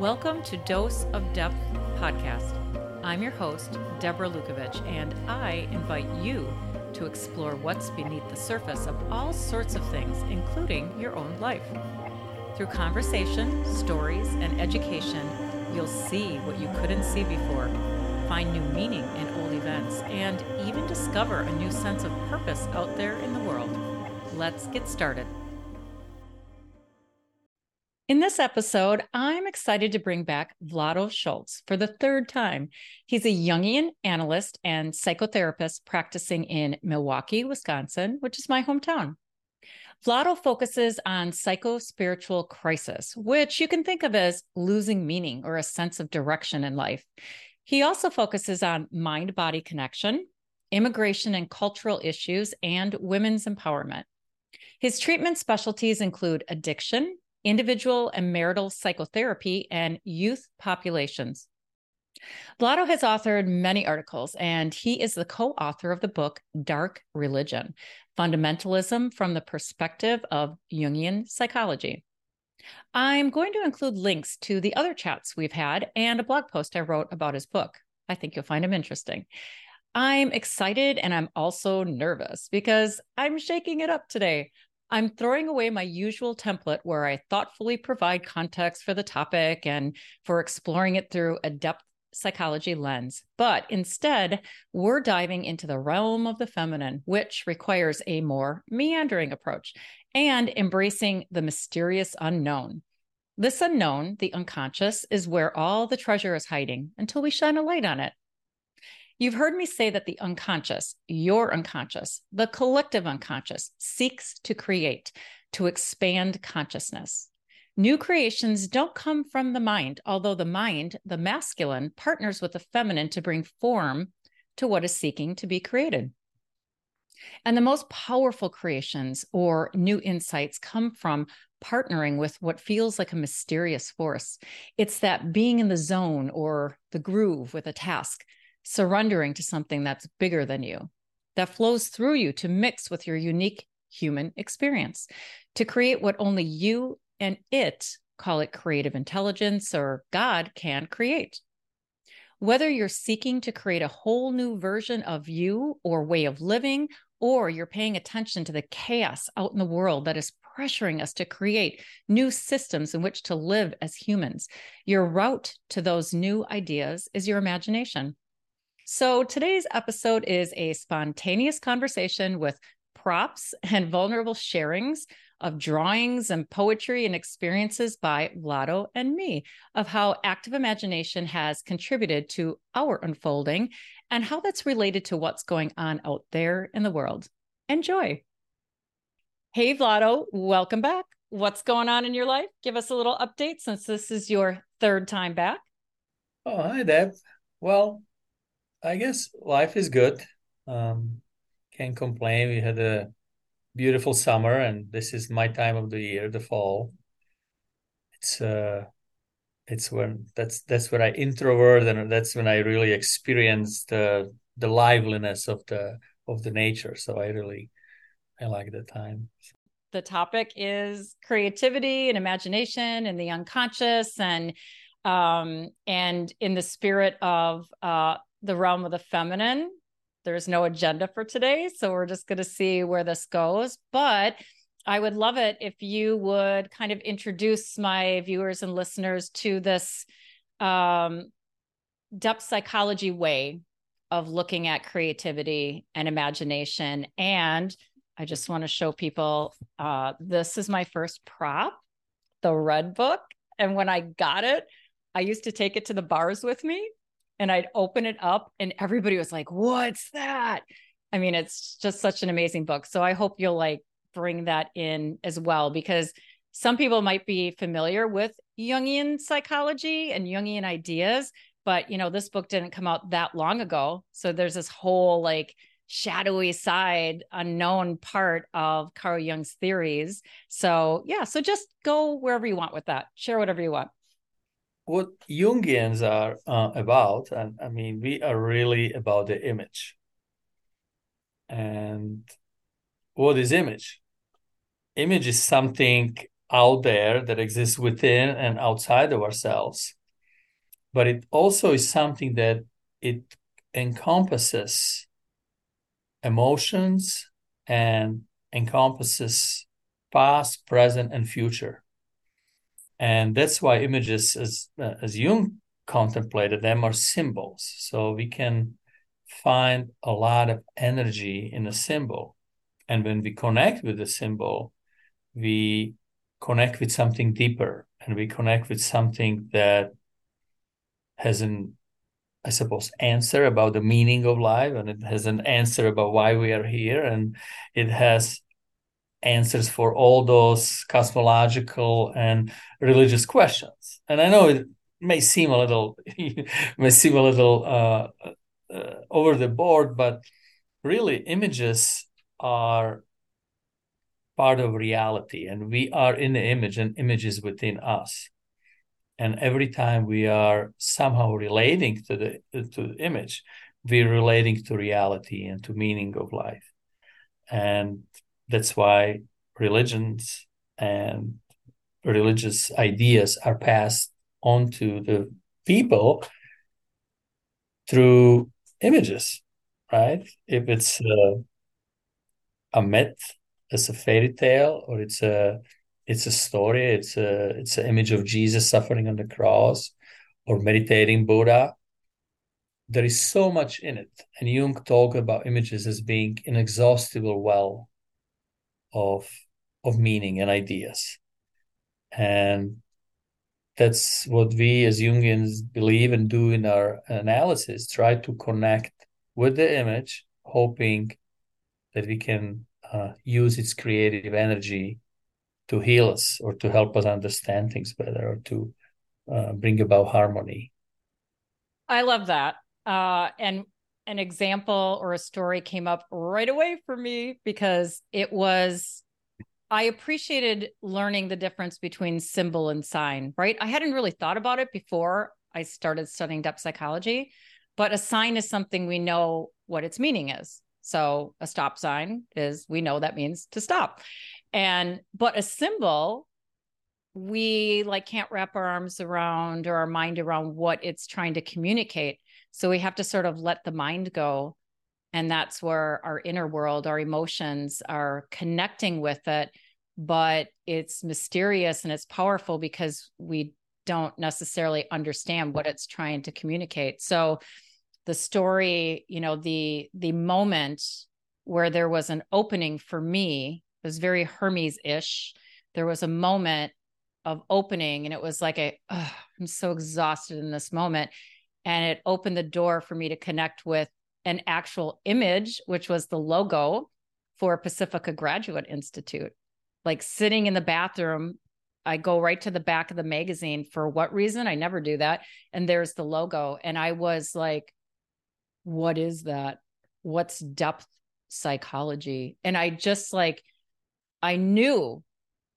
Welcome to Dose of Depth podcast. I'm your host, Deborah Lukovich, and I invite you to explore what's beneath the surface of all sorts of things, including your own life. Through conversation, stories, and education, you'll see what you couldn't see before, find new meaning in old events, and even discover a new sense of purpose out there in the world. Let's get started. In this episode, I'm excited to bring back Vlado Šolc for the third time. He's a Jungian analyst and psychotherapist practicing in Milwaukee, Wisconsin, which is my hometown. Vlado focuses on psycho spiritual crisis, which you can think of as losing meaning or a sense of direction in life. He also focuses on mind body connection, immigration and cultural issues, and women's empowerment. His treatment specialties include addiction, individual and marital psychotherapy, and youth populations. Vlado has authored many articles, and he is the co author of the book Dark Religion Fundamentalism from the Perspective of Jungian Psychology. I'm going to include links to the other chats we've had and a blog post I wrote about his book. I think you'll find him interesting. I'm excited and I'm also nervous because I'm shaking it up today. I'm throwing away my usual template where I thoughtfully provide context for the topic and for exploring it through a depth psychology lens. But instead, we're diving into the realm of the feminine, which requires a more meandering approach and embracing the mysterious unknown. This unknown, the unconscious, is where all the treasure is hiding until we shine a light on it. You've heard me say that the unconscious, your unconscious, the collective unconscious seeks to create, to expand consciousness. New creations don't come from the mind, although the mind, the masculine, partners with the feminine to bring form to what is seeking to be created. And the most powerful creations or new insights come from partnering with what feels like a mysterious force. It's that being in the zone or the groove with a task surrendering to something that's bigger than you, that flows through you to mix with your unique human experience, to create what only you and it, call it creative intelligence or God, can create. Whether you're seeking to create a whole new version of you or way of living, or you're paying attention to the chaos out in the world that is pressuring us to create new systems in which to live as humans, your route to those new ideas is your imagination. So today's episode is a spontaneous conversation with props and vulnerable sharings of drawings and poetry and experiences by Vlado and me of how active imagination has contributed to our unfolding and how that's related to what's going on out there in the world. Enjoy. Hey, Vlado, welcome back. What's going on in your life? Give us a little update since this is your third time back. Oh, hi, Deb. Well, I guess life is good. Um, can't complain. We had a beautiful summer, and this is my time of the year, the fall. It's uh, it's when that's that's when I introvert, and that's when I really experience the the liveliness of the of the nature. So I really I like the time. The topic is creativity and imagination and the unconscious and um and in the spirit of uh the realm of the feminine. There's no agenda for today. So we're just going to see where this goes. But I would love it if you would kind of introduce my viewers and listeners to this um, depth psychology way of looking at creativity and imagination. And I just want to show people uh, this is my first prop, the red book. And when I got it, I used to take it to the bars with me and I'd open it up and everybody was like, What's that? I mean, it's just such an amazing book. So I hope you'll like bring that in as well because some people might be familiar with Jungian psychology and Jungian ideas, but you know, this book didn't come out that long ago. So there's this whole like shadowy side, unknown part of Carl Jung's theories. So yeah, so just go wherever you want with that. Share whatever you want what Jungians are uh, about, and I mean, we are really about the image. And what is image? Image is something out there that exists within and outside of ourselves but it also is something that it encompasses emotions and encompasses past present and future and that's why images as uh, as jung contemplated them are symbols. So we can find a lot of energy in a symbol. And when we connect with the symbol we connect with something deeper. And we connect with something that has an i suppose answer about the meaning of life. And it has an answer about why we are here. And it has answers for all those cosmological and religious questions. And i know it may seem a little may seem a little uh, uh, over the board but really images are part of reality and we are in the image and images within us. And every time we are somehow relating to the to the image we're relating to reality and to meaning of life. And that's why religions and religious ideas are passed on to the people through images right? If it's uh, a myth it's a fairy tale or it's a it's a story it's a it's an image of jesus suffering on the cross or meditating buddha there is so much in it. And jung talked about images as being inexhaustible well of of meaning and ideas and that's what we as jungians believe and do in our analysis try to connect with the image hoping that we can uh, use its creative energy to heal us or to help us understand things better or to uh, bring about harmony. I love that. Uh, and an example or a story came up right away for me because it was I appreciated learning the difference between symbol and sign, right? I hadn't really thought about it before I started studying depth psychology, but a sign is something we know what its meaning is. So a stop sign is we know that means to stop. And but a symbol we like can't wrap our arms around or our mind around what it's trying to communicate. So we have to sort of let the mind go. And that's where our inner world, our emotions are connecting with it, but it's mysterious and it's powerful because we don't necessarily understand what it's trying to communicate. So the story you know the the moment where there was an opening for me it was very hermes-ish. There was a moment of opening and it was like a i'm so exhausted in this moment and it opened the door for me to connect with an actual image which was the logo for pacifica graduate institute like sitting in the bathroom I go right to the back of the magazine for what reason? I never do that. And there's the logo. And I was like, what is that? What's depth psychology? And I just like, I knew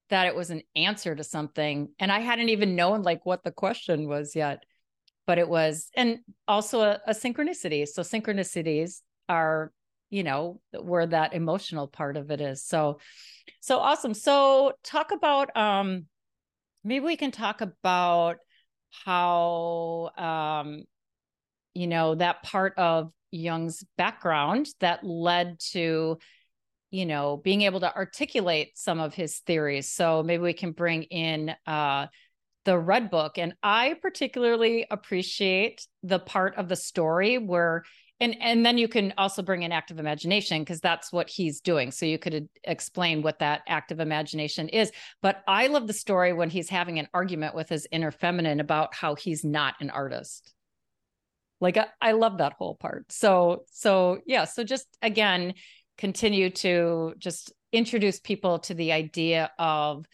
that it was an answer to something. And I hadn't even known like what the question was yet. But it was, and also a, a synchronicity. So synchronicities are, you know, where that emotional part of it is. So, so awesome. So talk about um maybe we can talk about how um you know that part of Jung's background that led to you know being able to articulate some of his theories so maybe we can bring in uh the red book and i particularly appreciate the part of the story where and and then you can also bring in active imagination because that's what he's doing. So you could uh, explain what that active imagination is. But i love the story when he's having an argument with his inner feminine about how he's not an artist. Like I, I love that whole part. So so yeah so just again continue to just introduce people to the idea of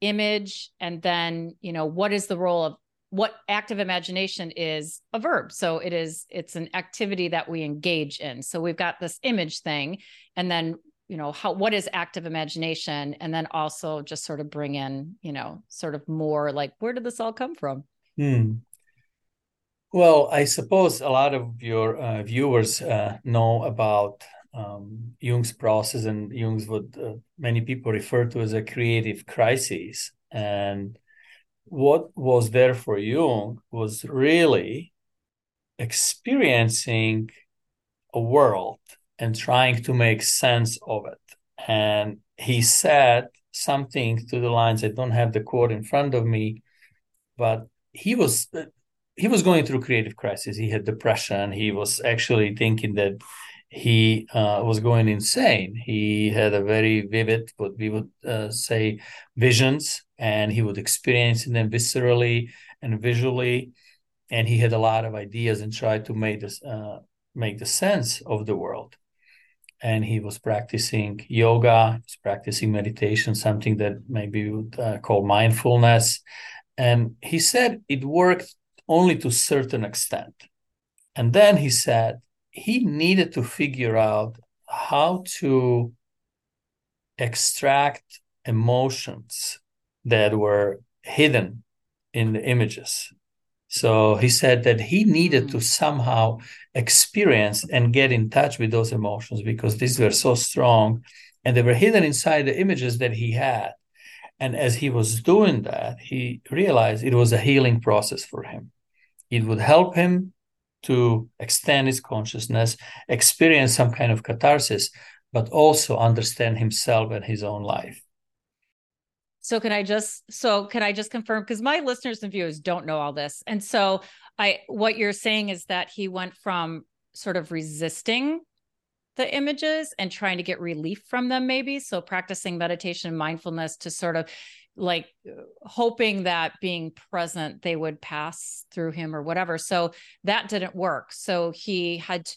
image and then you know what is the role of what active imagination is a verb. So it is it's an activity that we engage in. So we've got this image thing and then you know how what is active imagination? And then also just sort of bring in you know sort of more like where did this all come from? Hmm. Well, I suppose a lot of your uh, viewers uh, know about um, Jung's process, and Jung's what uh, many people refer to as a creative crisis. And what was there for Jung was really experiencing a world and trying to make sense of it. And he said something to the lines, I don't have the quote in front of me, but he was he was going through creative crisis. He had depression. He was actually thinking that he uh, was going insane. He had a very vivid, what we would uh, say, visions, and he would experience them viscerally and visually. And he had a lot of ideas and tried to make this uh, make the sense of the world. And he was practicing yoga, was practicing meditation, something that maybe we would uh, call mindfulness. And he said it worked only to a certain extent. And then he said he needed to figure out how to extract emotions that were hidden in the images. So he said that he needed to hmm. somehow experience and get in touch with those emotions because these were so strong and they were hidden inside the images that he had. And as he was doing that, he realized it was a healing process for him. It would help him to extend his consciousness, experience some kind of catharsis, but also understand himself and his own life. So can I just so can I just confirm because my listeners and viewers don't know all this. And so I what you're saying is that he went from sort of resisting the images and trying to get relief from them maybe so practicing meditation and mindfulness to sort of like hoping that being present they would pass through him or whatever. So that didn't work. So he had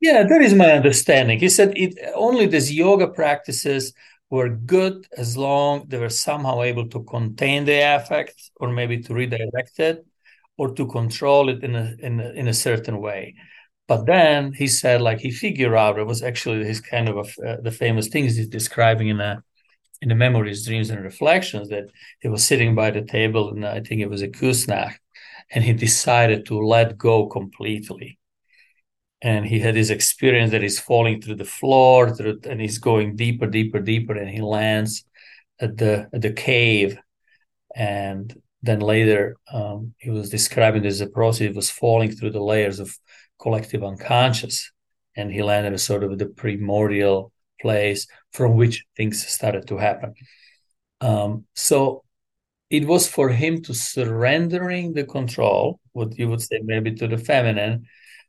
yeah that is my understanding. He said it only these yoga practices were good as long they were somehow able to contain the affect or maybe to redirect it or to control it in a in a, in a certain way. But then he said like he figured out it was actually his kind of a, uh, the famous things he's describing in a in the memories, dreams, and reflections that he was sitting by the table, and I think it was a Kusnacht, and he decided to let go completely. And he had this experience that he's falling through the floor, through, and he's going deeper, deeper, deeper, and he lands at the at the cave. And then later, um, he was describing this process. He was falling through the layers of collective unconscious, and he landed at sort of the primordial place from which things started to happen. Um, so it was for him to surrendering the control, what you would say maybe to the feminine,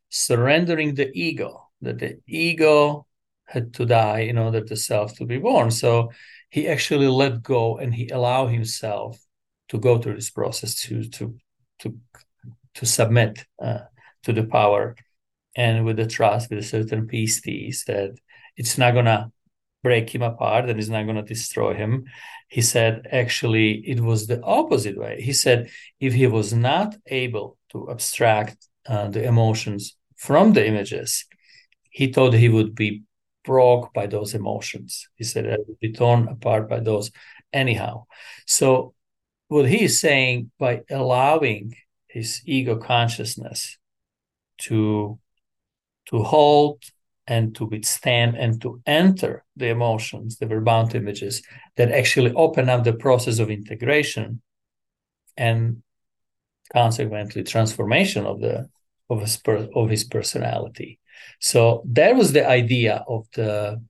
surrendering the ego, that the ego had to die in order the self to be born. So he actually let go and he allowed himself to go through this process to to to to submit uh, to the power and with the trust with a certain peace that it's not gonna break him apart and it's not gonna destroy him. He said actually it was the opposite way. He said if he was not able to abstract uh, the emotions from the images, he thought he would be broke by those emotions. He said I would be torn apart by those anyhow. So what he is saying by allowing his ego consciousness to to hold and to withstand and to enter the emotions, the verbound images that actually open up the process of integration and consequently transformation of the of his per, of his personality. So that was the idea of the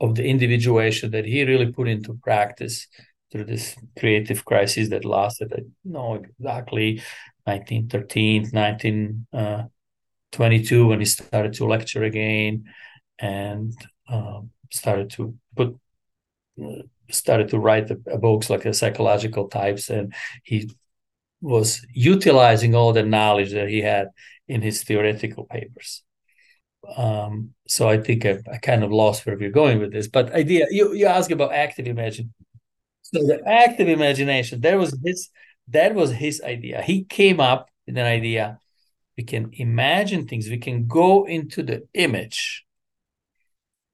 of the individuation that he really put into practice through this creative crisis that lasted, I know exactly 1913, 19, uh, 22 when he started to lecture again and um, started to put uh, started to write uh, books like the psychological types. And he was utilizing all the knowledge that he had in his theoretical papers. Um, so i think I, I, kind of lost where we're going with this. But idea you, you ask about active imagination so the active imagination that was his that was his idea. He came up with an idea we can imagine things, we can go into the image,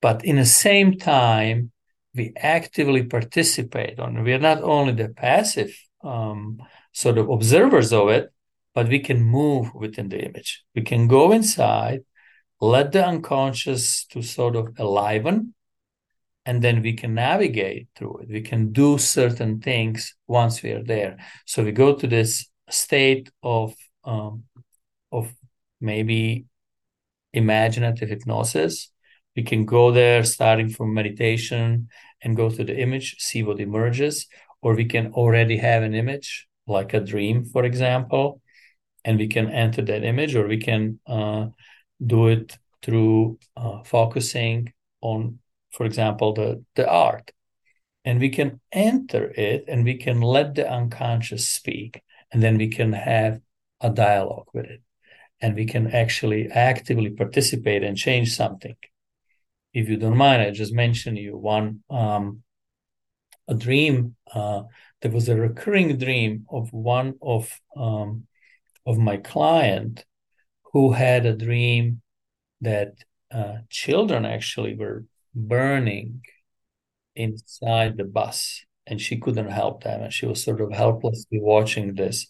but in the same time, we actively participate on. We are not only the passive um, sort of observers of it, but we can move within the image. We can go inside, let the unconscious to sort of aliven and then we can navigate through it we can do certain things once we are there so we go to this state of um, of maybe imaginative hypnosis. We can go there starting from meditation and go to the image see what emerges or we can already have an image like a dream for example and we can enter that image or we can uh, do it through uh, focusing on for example the the art. And we can enter it and we can let the unconscious speak and then we can have a dialogue with it and we can actually actively participate and change something. If you don't mind i just mention you one um, a dream uh, there was a recurring dream of one of um, of my client who had a dream that uh, children actually were burning inside the bus and she couldn't help them and she was sort of helplessly watching this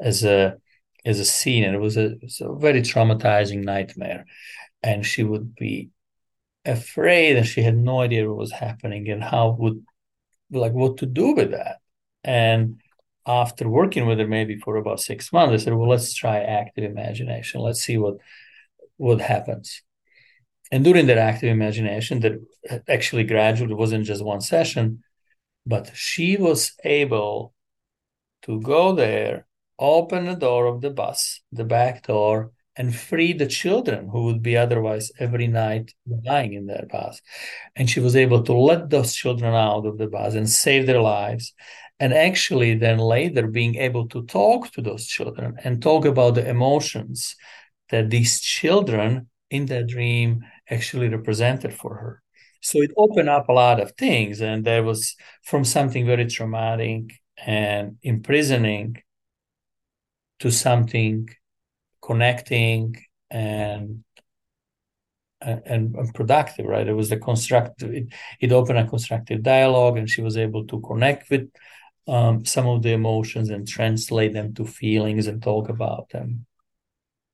as a as a scene and it was a, it was a very traumatizing nightmare. And she would be afraid and she had no idea what was happening and how would like what to do with that. And after working with her maybe for about six months i said well let's try active imagination. Let's see what what happens. And during that active imagination that actually gradually wasn't just one session but she was able to go there open the door of the bus the back door and free the children who would be otherwise every night dying in their bus and she was able to let those children out of the bus and save their lives and actually then later being able to talk to those children and talk about the emotions that these children in that dream actually represented for her. So it opened up a lot of things. And there was from something very traumatic and imprisoning to something connecting and and, and productive right it was a constructive it, it, opened a constructive dialogue and she was able to connect with um, some of the emotions and translate them to feelings and talk about them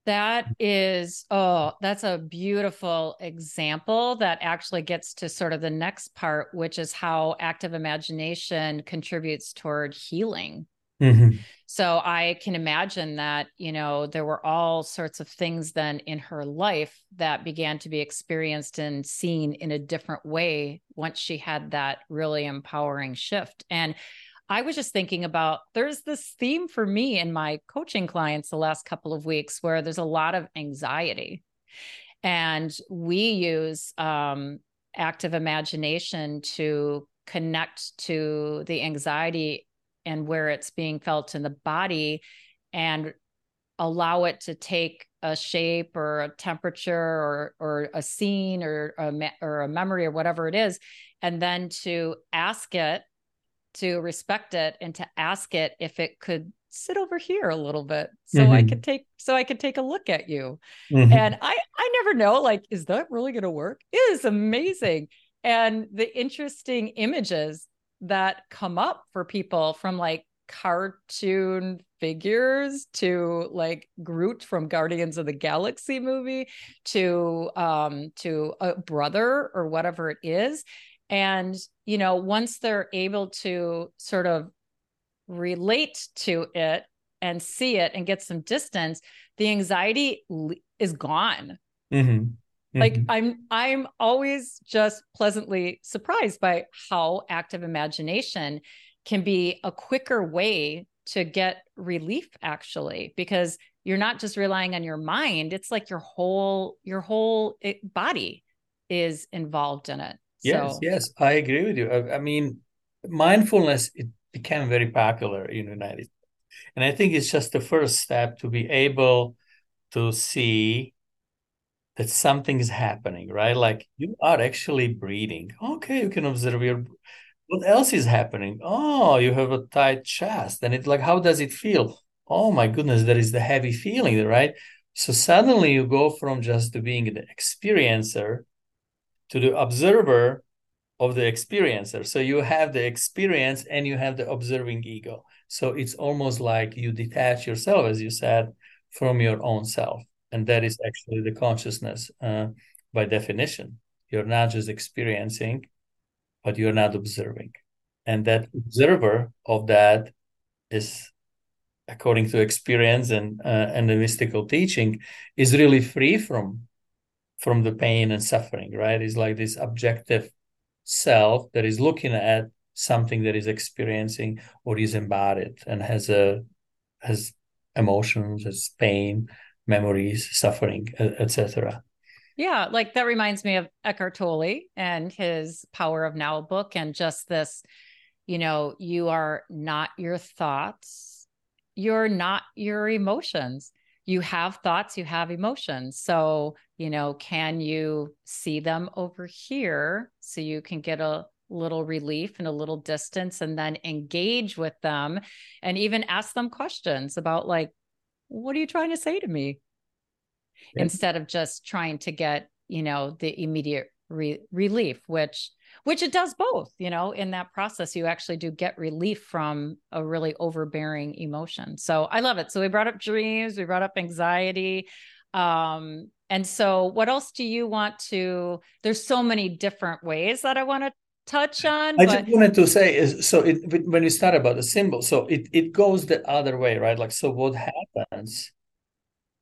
that is, oh, that's a beautiful example that actually gets to sort of the next part, which is how active imagination contributes toward healing. Mm-hmm. So I can imagine that, you know, there were all sorts of things then in her life that began to be experienced and seen in a different way once she had that really empowering shift. And I was just thinking about there's this theme for me in my coaching clients the last couple of weeks where there's a lot of anxiety. And we use um, active imagination to connect to the anxiety and where it's being felt in the body and allow it to take a shape or a temperature or or a scene or a, or a memory or whatever it is and then to ask it to respect it and to ask it if it could sit over here a little bit so mm-hmm. I could take so I could take a look at you. Mm-hmm. And I I never know like is that really going to work? It is amazing. And the interesting images that come up for people from like cartoon figures to like Groot from Guardians of the Galaxy movie to um to a brother or whatever it is and, you know, once they're able to sort of relate to it and see it and get some distance, the anxiety is gone. Mm-hmm. Mm-hmm. Like I'm I'm always just pleasantly surprised by how active imagination can be a quicker way to get relief actually because you're not just relying on your mind it's like your whole your whole eh, body is involved in it Yes, so. yes, I agree with you. I, I, mean, mindfulness it became very popular in the United States, and I think it's just the first step to be able to see that something is happening, right? Like you are actually breathing. Okay, you can observe your. What else is happening? Oh, you have a tight chest, and it's like, how does it feel? Oh my goodness, there is the heavy feeling, right? So suddenly you go from just being the experiencer to the observer of the experiencer. So you have the experience and you have the observing ego. So it's almost like you detach yourself, as you said, from your own self. And that is actually the consciousness uh, by definition. You're not just experiencing, but you're not observing. And that observer of that is, according to experience and uh, and the mystical teaching, is really free from from the pain and suffering. Right? It's like this objective self that is looking at something that is experiencing or is embodied and has a has emotions, has pain, memories, suffering, etc. Yeah, like that reminds me of Eckhart Tolle and his Power of Now book, and just this, you know, you are not your thoughts, you're not your emotions. You have thoughts, you have emotions. So, you know, can you see them over here so you can get a little relief and a little distance and then engage with them and even ask them questions about like what are you trying to say to me? Yeah. instead of just trying to get you know the immediate re- relief which which it does both you know in that process you actually do get relief from a really overbearing emotion. So i love it. So we brought up dreams we brought up anxiety um and so what else do you want to there's so many different ways that i want to touch on. I but... just wanted to say is so it, when we start about the symbol, so it, it goes the other way, right? Like so what happens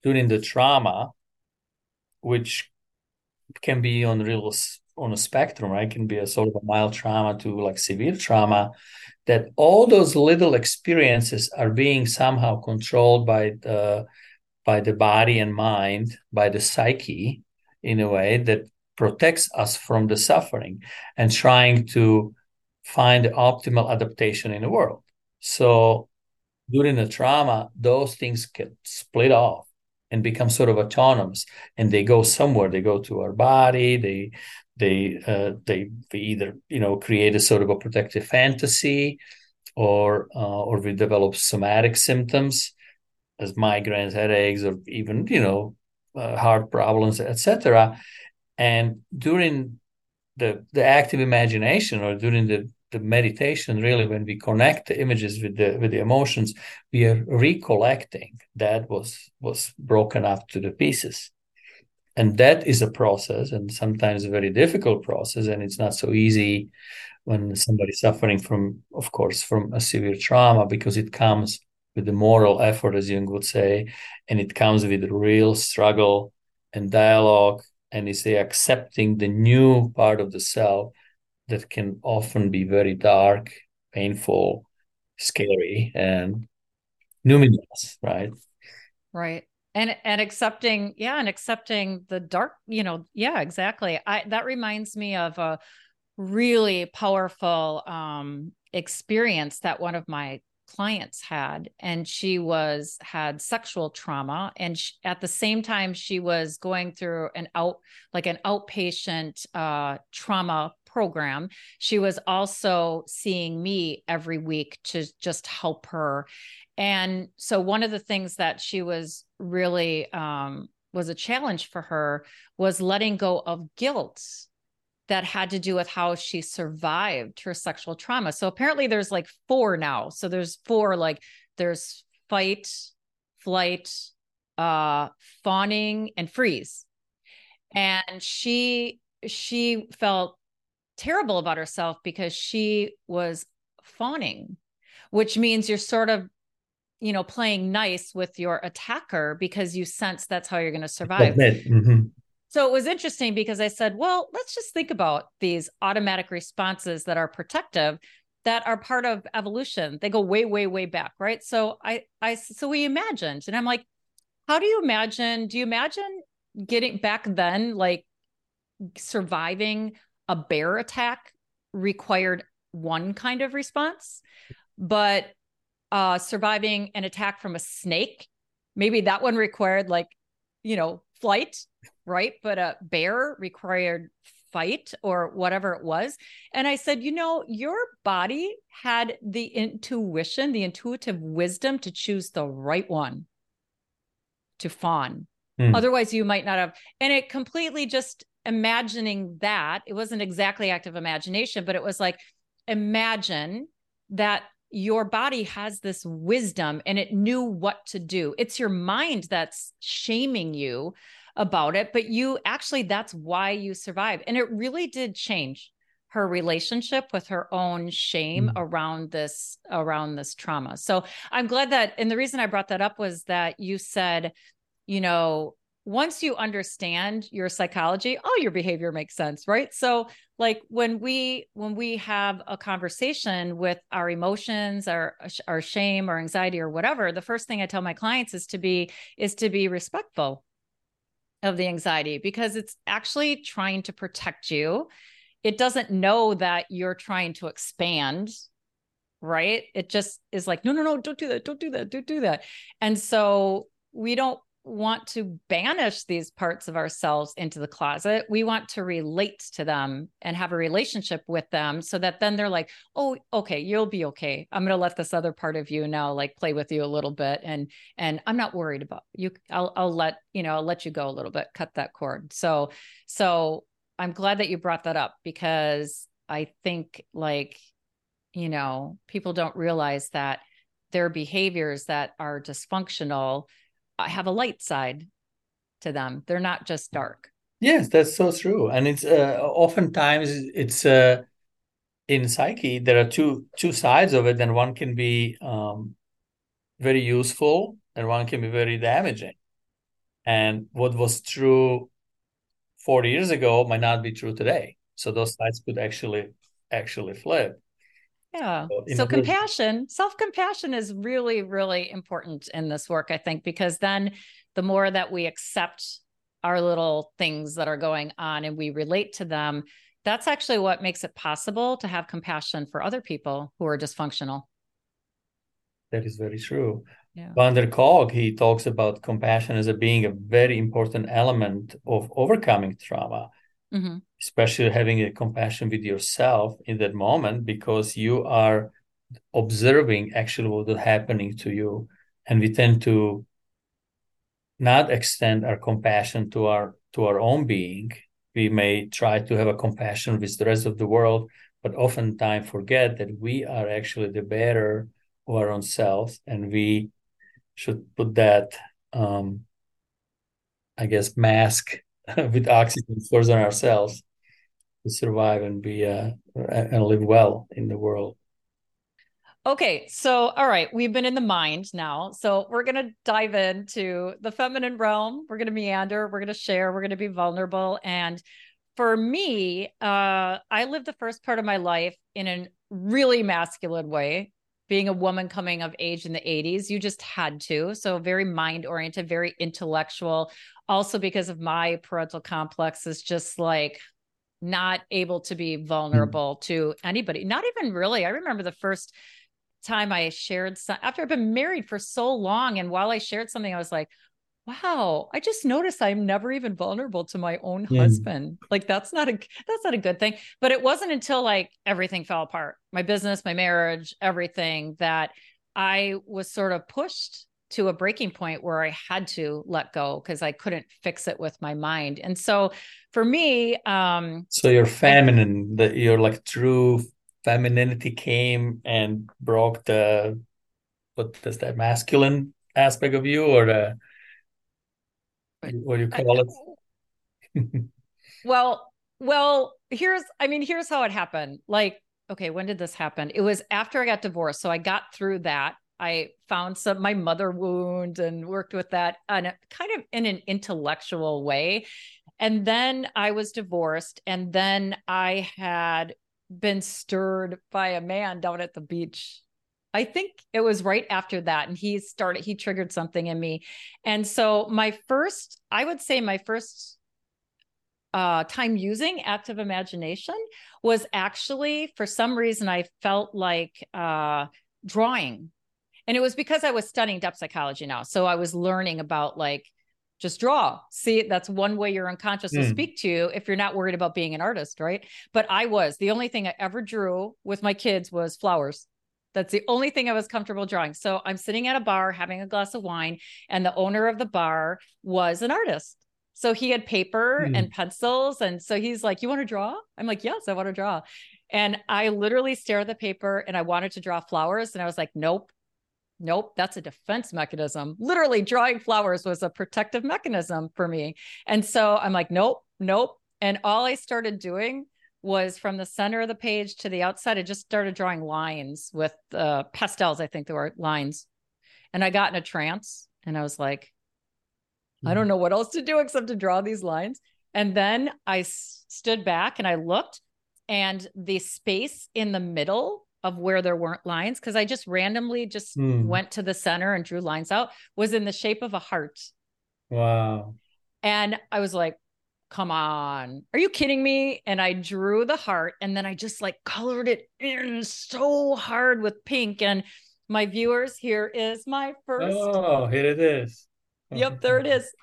during the trauma, which can be on real on a spectrum, right? It can be a sort of a mild trauma to like severe trauma, that all those little experiences are being somehow controlled by the by the body and mind, by the psyche in a way that protects us from the suffering and trying to find the optimal adaptation in the world. So during the trauma, those things get split off and become sort of autonomous and they go somewhere. They go to our body. They they uh, they, either you know create a sort of a protective fantasy or uh, or we develop somatic symptoms as migraines headaches or even you know uh, heart problems etc and during the the active imagination or during the the meditation really when we connect the images with the with the emotions we are recollecting that was was broken up to the pieces. And that is a process and sometimes a very difficult process and it's not so easy when somebody's suffering from of course from a severe trauma because it comes with the moral effort as jung would say and it comes with real struggle and dialogue and is accepting the new part of the self that can often be very dark, painful, scary, and numinous, right? Right. And and accepting, yeah, and accepting the dark, you know, yeah, exactly. I that reminds me of a really powerful um experience that one of my clients had and she was had sexual trauma and she, at the same time she was going through an out like an outpatient uh, trauma program. She was also seeing me every week to just help her. And so one of the things that she was really um, was a challenge for her was letting go of guilt that had to do with how she survived her sexual trauma. So apparently there's like four now. So there's four like there's fight, flight, uh fawning and freeze. And she she felt terrible about herself because she was fawning, which means you're sort of you know playing nice with your attacker because you sense that's how you're going to survive. Mm-hmm. So it was interesting because I said, well, let's just think about these automatic responses that are protective that are part of evolution. They go way, way, way back, right? So I, I, so we imagined, and I'm like, how do you imagine? Do you imagine getting back then, like surviving a bear attack required one kind of response, but uh, surviving an attack from a snake, maybe that one required like, you know, flight right? But a bear required fight or whatever it was. And I said, you know, your body had the intuition, the intuitive wisdom to choose the right one to fawn. Mm. Otherwise, you might not have. And it completely just imagining that it wasn't exactly active imagination, but it was like, imagine that your body has this wisdom and it knew what to do. It's your mind that's shaming you about it, but you actually, that's why you survive. And it really did change her relationship with her own shame mm. around this around this trauma. So I'm glad that and the reason I brought that up was that you said, you know, once you understand your psychology all your behavior makes sense right so like when we when we have a conversation with our emotions our our shame or anxiety or whatever the first thing i tell my clients is to be is to be respectful of the anxiety because it's actually trying to protect you. It doesn't know that you're trying to expand right? It just is like no no no don't do that don't do that don't do that. And so we don't want to banish these parts of ourselves into the closet. We want to relate to them and have a relationship with them so that then they're like, "Oh, okay, you'll be okay. I'm going to let this other part of you now like play with you a little bit and and I'm not worried about you. I'll I'll let, you know, I'll let you go a little bit, cut that cord." So so I'm glad that you brought that up because I think like you know, people don't realize that their behaviors that are dysfunctional have a light side to them. They're not just dark. Yes, that's so true. And it's uh, oftentimes it's uh, in psyche there are two two sides of it, and one can be um, very useful, and one can be very damaging. And what was true 40 years ago might not be true today. So those sides could actually actually flip. Yeah. So, so compassion, self compassion is really, really important in this work, I think, because then the more that we accept our little things that are going on and we relate to them, that's actually what makes it possible to have compassion for other people who are dysfunctional. That is very true. Yeah. Van der Kolk, he talks about compassion as a being a very important element of overcoming trauma mm-hmm. especially having a compassion with yourself in that moment because you are observing actually what is happening to you and we tend to not extend our compassion to our to our own being we may try to have a compassion with the rest of the world but oftentimes forget that we are actually the bearer of our own selves and we should put that um, i guess mask with oxygen first on ourselves to survive and be uh, and live well in the world. Okay, so all right, we've been in the mind now. So we're going to dive into the feminine realm. We're going to meander, we're going to share, we're going to be vulnerable and for me, uh, I lived the first part of my life in a really masculine way being a woman coming of age in the 80s you just had to. So very mind oriented very intellectual. Also because of my parental complex is just like not able to be vulnerable mm. to anybody. Not even really. I remember the first time i shared some, after i've been married for so long and while i shared something i was like wow i just noticed i'm never even vulnerable to my own yeah. husband like that's not a that's not a good thing but it wasn't until like everything fell apart my business my marriage everything that i was sort of pushed to a breaking point where I had to let go because I couldn't fix it with my mind. And so for me, um so you're feminine, that your like true femininity came and broke the what does that masculine aspect of you or the what do you call it? well, well, here's I mean, here's how it happened. Like, okay, when did this happen? It was after I got divorced. So I got through that I found some my mother wound and worked with that on a, kind of in an intellectual way. And then I was divorced, and then I had been stirred by a man down at the beach. I think it was right after that. And he started, he triggered something in me. And so my first, I would say my first uh, time using active imagination was actually for some reason I felt like uh, drawing and it was because I was studying depth psychology now. So I was learning about like just draw. See, that's one way your unconscious will mm. speak to you if you're not worried about being an artist, right? But I was. The only thing I ever drew with my kids was flowers. That's the only thing I was comfortable drawing. So I'm sitting at a bar having a glass of wine, and the owner of the bar was an artist. So he had paper mm. and pencils. And so he's like, You want to draw? I'm like, Yes, I want to draw. And I literally stare at the paper and I wanted to draw flowers. And I was like, nope, nope, that's a defense mechanism. Literally, drawing flowers was a protective mechanism for me. And so I'm like, nope, nope. And all I started doing was from the center of the page to the outside. I just started drawing lines with uh, pastels. I think there were lines. And I got in a trance and I was like, I don't hmm. know what else to do except to draw these lines. And then I s- stood back and I looked, and the space in the middle of where there weren't lines, because I just randomly just mm. went to the center and drew lines out, was in the shape of a heart. Wow. And I was like, come on, are you kidding me? And I drew the heart and then I just like colored it in so hard with pink. And my viewers, here is my first. Oh, here it is. Yep, there it is.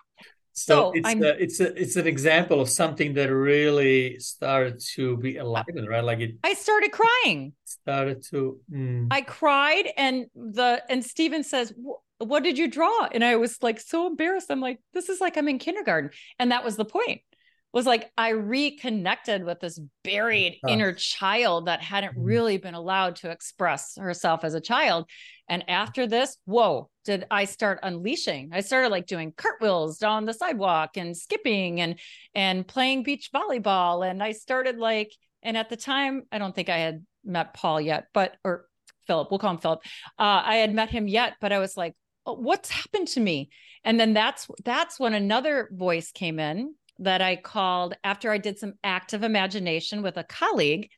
So, so it's a, it's a, it's an example of something that really started to be alive, right? Like it. I started crying. Started to. Mm. I cried, and the and Steven says, "What did you draw?" And I was like so embarrassed. I'm like, "This is like I'm in kindergarten," and that was the point was like I reconnected with this buried oh. inner child that hadn't mm-hmm. really been allowed to express herself as a child. And after this, whoa, did I start unleashing? I started like doing cartwheels down the sidewalk and skipping and and playing beach volleyball. And I started like, and at the time, I don't think I had met Paul yet, but or Philip, we'll call him Philip. Uh, I had met him yet, but I was like, oh, what's happened to me? And then that's that's when another voice came in that I called after I did some active imagination with a colleague.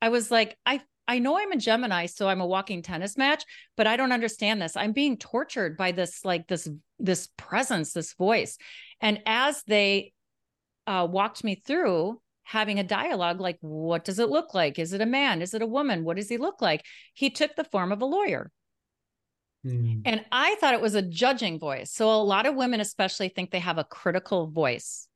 I was like, I I know I'm a Gemini, so I'm a walking tennis match, but I don't understand this. I'm being tortured by this like this this presence, this voice. And as they uh, walked me through having a dialogue like what does it look like is it a man is it a woman what does he look like he took the form of a lawyer mm. and i thought it was a judging voice so a lot of women especially think they have a critical voice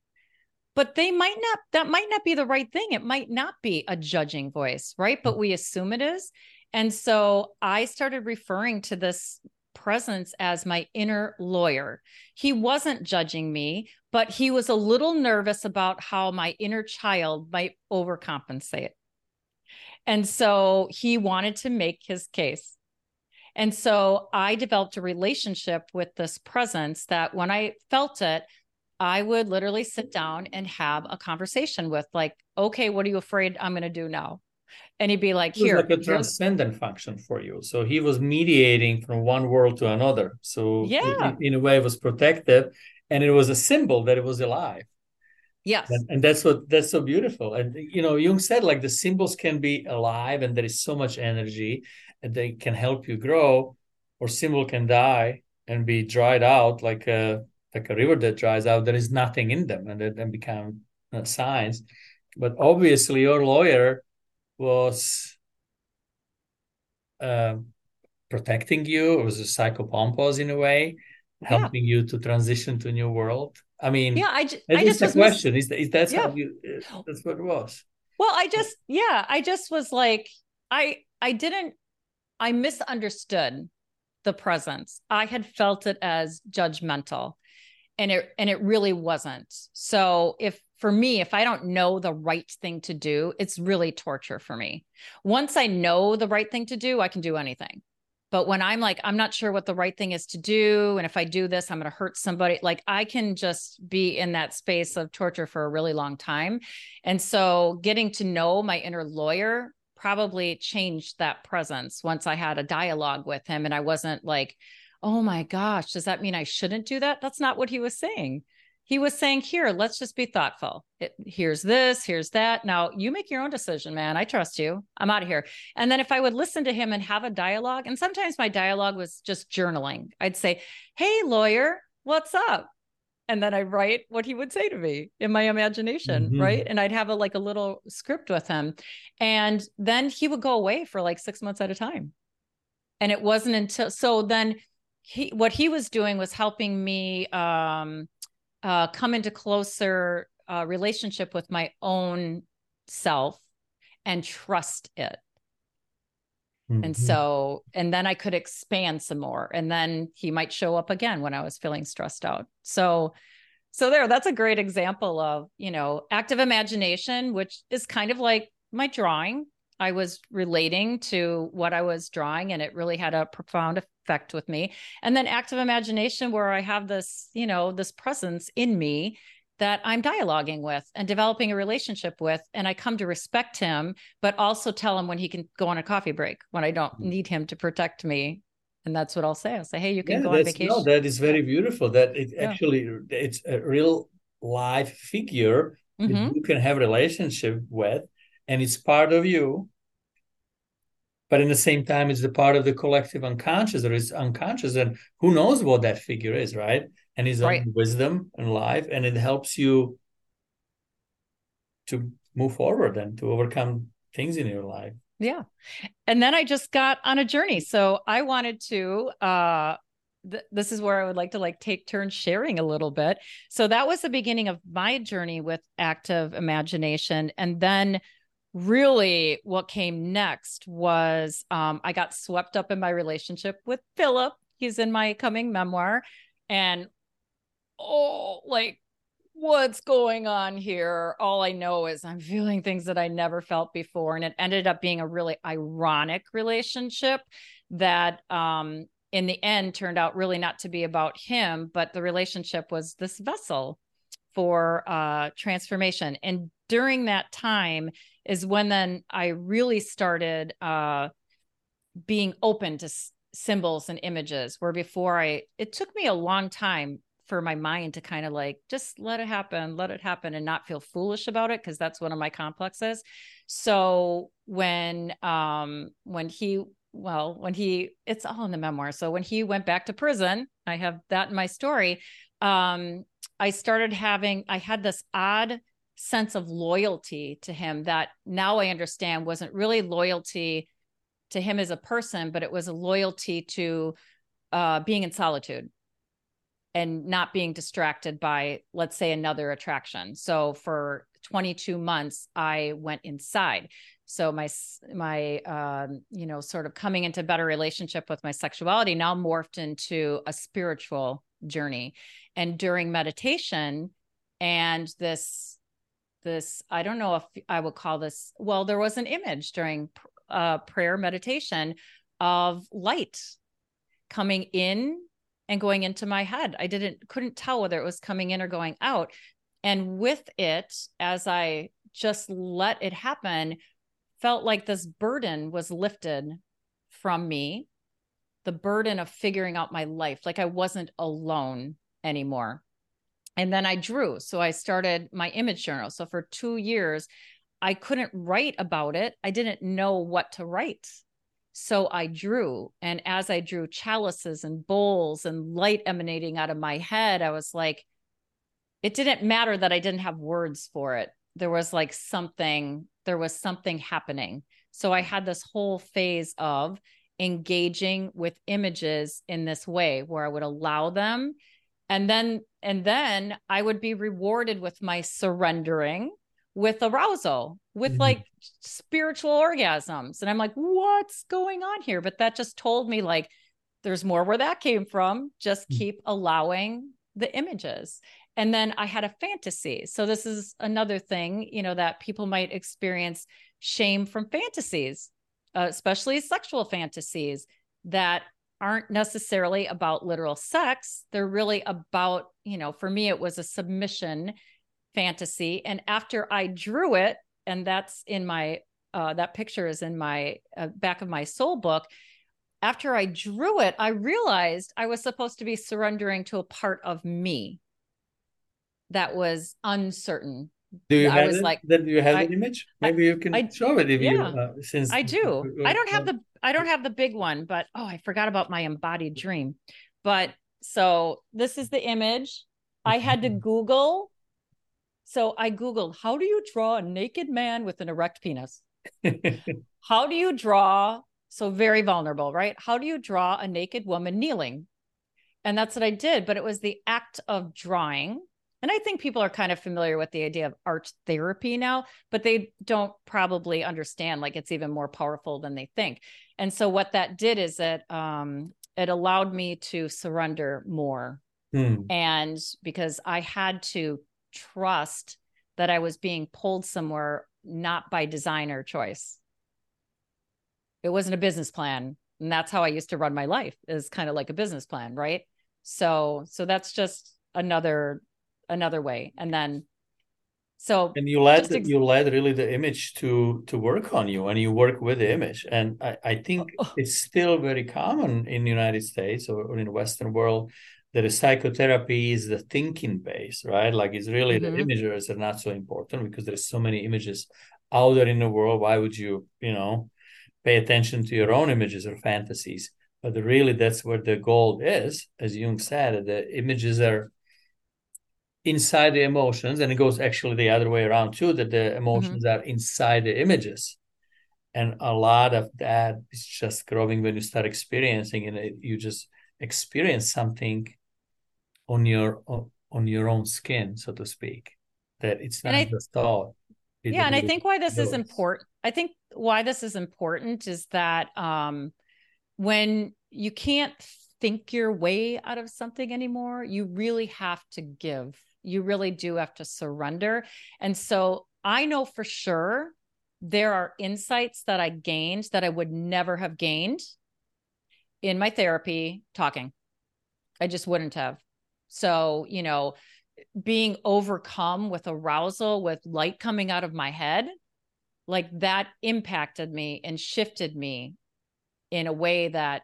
but they might not that might not be the right thing. It might not be a judging voice right? But mm. we assume it is. And so i started referring to this presence as my inner lawyer. He wasn't judging me but he was a little nervous about how my inner child might overcompensate. And so he wanted to make his case. And so I developed a relationship with this presence that when I felt it, I would literally sit down and have a conversation with, like, okay, what are you afraid I'm going to do now? And he'd be like, here. like a transcendent function for you. So he was mediating from one world to another. So yeah, in, in a way, it was protective, and it was a symbol that it was alive. Yes. And, and, that's what that's so beautiful. And you know, Jung said like the symbols can be alive and there is so much energy and they can help you grow, or symbol can die and be dried out like a like a river that dries out, there is nothing in them, and then become uh, signs. But obviously, your lawyer was uh, protecting you. It was a psychopompos in a way, helping yeah. you to transition to a new world. I mean, yeah, I, j- I just the question mis- is, that, is that yeah. how you? Uh, that's what it was. Well, I just yeah, I just was like I I didn't I misunderstood the presence. I had felt it as judgmental and it and it really wasn't. So if for me if i don't know the right thing to do it's really torture for me. Once i know the right thing to do i can do anything. But when i'm like i'm not sure what the right thing is to do and if i do this i'm going to hurt somebody like i can just be in that space of torture for a really long time. And so getting to know my inner lawyer probably changed that presence once i had a dialogue with him and i wasn't like oh my gosh, does that mean I shouldn't do that? That's not what he was saying. He was saying, here, let's just be thoughtful. It, here's this, here's that. Now you make your own decision, man. I trust you. I'm out of here. And then if I would listen to him and have a dialogue, and sometimes my dialogue was just journaling, I'd say, hey, lawyer, what's up? and then I write what he would say to me in my imagination, mm-hmm. right? And I'd have a like a little script with him. And then he would go away for like 6 months at a time. And it wasn't until so then he what he was doing was helping me um, uh, come into closer uh, relationship with my own self and trust it. Mm-hmm. And so, and then I could expand some more. And then he might show up again when I was feeling stressed out. So, so there, that's a great example of, you know, active imagination, which is kind of like my drawing. I was relating to what I was drawing, and it really had a profound effect with me. And then active imagination, where I have this, you know, this presence in me that I'm dialoguing with and developing a relationship with. And I come to respect him, but also tell him when he can go on a coffee break when I don't mm-hmm. need him to protect me. And that's what I'll say. I'll say, hey, you can yeah, go on vacation. No, that is very beautiful. That it yeah. actually it's a real life figure mm-hmm. that you can have relationship with, and it's part of you. But in the same time, it's the part of the collective unconscious or it's unconscious, and who knows what that figure is, right? and his right. own wisdom and life and it helps you to move forward and to overcome things in your life. Yeah. And then i just got on a journey. So i wanted to uh th- this is where i would like to like take turns sharing a little bit. So that was the beginning of my journey with active imagination. And then really what came next was um, i got swept up in my relationship with philip he's in my coming memoir and oh, like, what's going on here? All I know is I'm feeling things that I never felt before. And it ended up being a really ironic relationship that, um, in the end turned out really not to be about him, but the relationship was this vessel for uh, transformation. And during that time is when then I really started uh, being open to s- symbols and images. Where before I, it took me a long time for my mind to kind of like just let it happen, let it happen and not feel foolish about it because that's one of my complexes. So when um when he well, when he it's all in the memoir. So when he went back to prison, I have that in my story. Um I started having I had this odd sense of loyalty to him that now I understand wasn't really loyalty to him as a person, but it was a loyalty to uh, being in solitude and not being distracted by let's say another attraction. So for 22 months i went inside. So my my um, you know sort of coming into better relationship with my sexuality now morphed into a spiritual journey. And during meditation and this this i don't know if i would call this well there was an image during uh, prayer meditation of light coming in and going into my head. I didn't couldn't tell whether it was coming in or going out. And with it, as I just let it happen, felt like this burden was lifted from me. The burden of figuring out my life, like I wasn't alone anymore. And then I drew. So I started my image journal. So for two years, I couldn't write about it. I didn't know what to write. So I drew. And as I drew chalices and bowls and light emanating out of my head, I was like, it didn't matter that I didn't have words for it. There was like something, there was something happening. So I had this whole phase of engaging with images in this way where I would allow them. And then, and then I would be rewarded with my surrendering with arousal, with mm-hmm. like spiritual orgasms. And I'm like, what's going on here? But that just told me like there's more where that came from. Just mm. keep allowing the images. And then I had a fantasy. So this is another thing, you know, that people might experience shame from fantasies, uh, especially sexual fantasies that aren't necessarily about literal sex. They're really about, you know, for me, it was a submission fantasy. And after I drew it, and that's in my uh, that picture is in my uh, back of my soul book. After I drew it, I realized I was supposed to be surrendering to a part of me that was uncertain. Do you I have was it? like, then you have I, an image? Maybe you can I, show it if yeah, you uh, since I do. I don't have the I don't have the big one, but oh, I forgot about my embodied dream. But so this is the image. I had to Google so I Googled, how do you draw a naked man with an erect penis? how do you draw? So very vulnerable, right? How do you draw a naked woman kneeling? And that's what I did. But it was the act of drawing. And I think people are kind of familiar with the idea of art therapy now, but they don't probably understand like it's even more powerful than they think. And so what that did is that um, it allowed me to surrender more. Hmm. And because I had to trust that I was being pulled somewhere not by design or choice. it wasn't a business plan and that's how i used to run my life is kind of like a business plan right so so that's just another another way. And then so and you let ex- you let really the image to to work on you and you work with the image. And i, I think oh. it's still very common in the united states or, or in the western world that a psychotherapy is the thinking base right? Like it's really mm-hmm. the images are not so important because there's so many images out there in the world. Why would you you know pay attention to your own images or fantasies? But really that's where the goal is as jung said the images are inside the emotions and it goes actually the other way around too that the emotions mm-hmm. are inside the images and a lot of that is just growing when you start experiencing and it, you just experience something on your on your own skin so to speak that it's not I, just thought yeah and i think why this is important i think why this is important is that um when you can't think your way out of something anymore you really have to give you really do have to surrender. And so I know for sure there are insights that I gained that I would never have gained in my therapy talking. I just wouldn't have. So, you know, being overcome with arousal, with light coming out of my head, like that impacted me and shifted me in a way that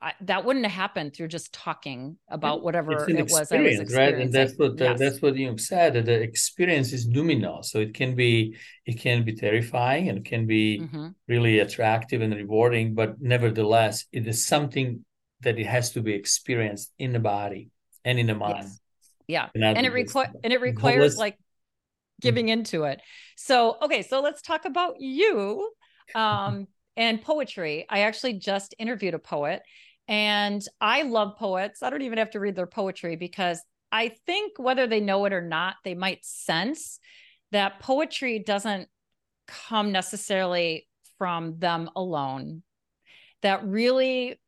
I, that wouldn't have happened through just talking about whatever it was I was right? And that's what yes. uh, that's what you said. That the experience is luminous, so it can be it can be terrifying and can be mm-hmm. really attractive and rewarding, but nevertheless, it is something that it has to be experienced in the body and in the mind. Yes. Yeah, and, and it requires and it requires like giving into it. So okay, so let's talk about you. Um, and poetry. I actually just interviewed a poet and I love poets. I don't even have to read their poetry because I think whether they know it or not, they might sense that poetry doesn't come necessarily from them alone. That really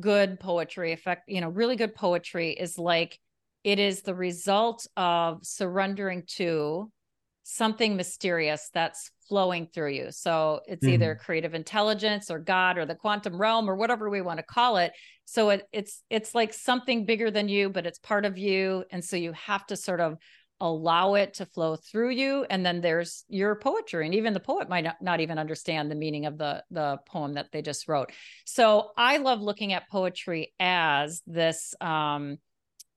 good poetry, effect, you know, really good poetry is like it is the result of surrendering to something mysterious that's flowing through you. So it's mm. either creative intelligence or God or the quantum realm or whatever we want to call it. So it, it's it's like something bigger than you, but it's part of you, and so you have to sort of allow it to flow through you and then there's your poetry and even the poet might not, not even understand the meaning of the the poem that they just wrote so i love looking at poetry as this um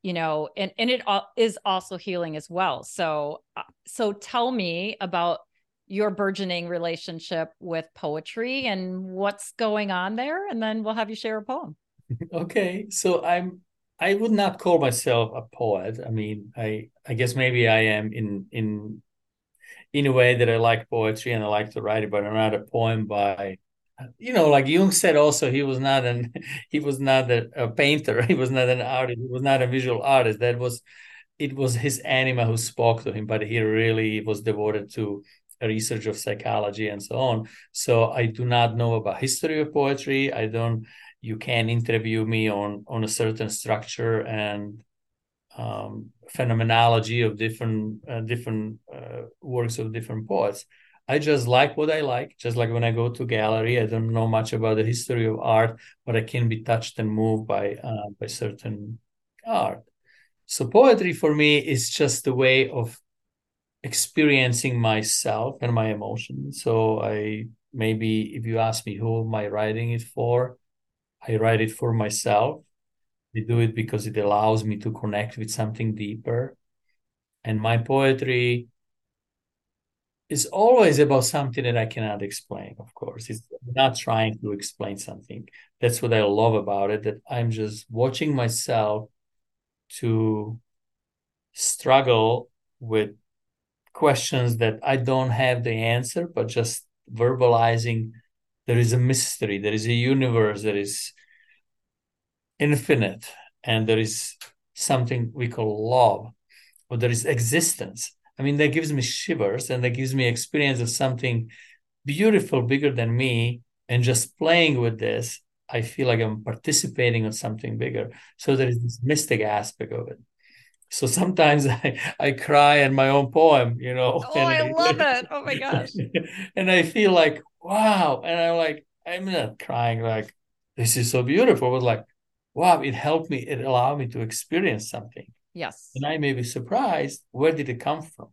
you know and and it all, is also healing as well so uh, so tell me about your burgeoning relationship with poetry and what's going on there and then we'll have you share a poem. Okay so i'm i would not call myself a poet. I mean i i guess maybe i am in in in a way that i like poetry and i like to write it but i'm not a poem by you know like jung said also he was not an he was not a, a painter. He was not an artist. He was not a visual artist. That was it was his anima who spoke to him but he really was devoted to research of psychology and so on. So I do not know about history of poetry. I don't. You can interview me on on a certain structure and um, phenomenology of different uh, different uh, works of different poets. I just like what I like. Just like when I go to gallery, I don't know much about the history of art, but I can be touched and moved by uh, by certain art. So poetry for me is just a way of experiencing myself and my emotions. So I maybe if you ask me who am I writing it for, I write it for myself. I do it because it allows me to connect with something deeper. And my poetry is always about something that I cannot explain, of course. It's not trying to explain something. That's what I love about it, that I'm just watching myself to struggle with questions that I don't have the answer, but just verbalizing there is a mystery, there is a universe that is infinite, and there is something we call love, or there is existence. I mean, that gives me shivers and that gives me experience of something beautiful, bigger than me. And just playing with this, I feel like I'm participating in something bigger. So there is this mystic aspect of it so sometimes I, I cry in my own poem, you know. Oh, I, I love it. Oh my gosh. and I feel like, wow. And I'm like, I'm not crying like this is so beautiful. It was like, wow, it helped me, it allowed me to experience something. Yes. And I may be surprised, where did it come from?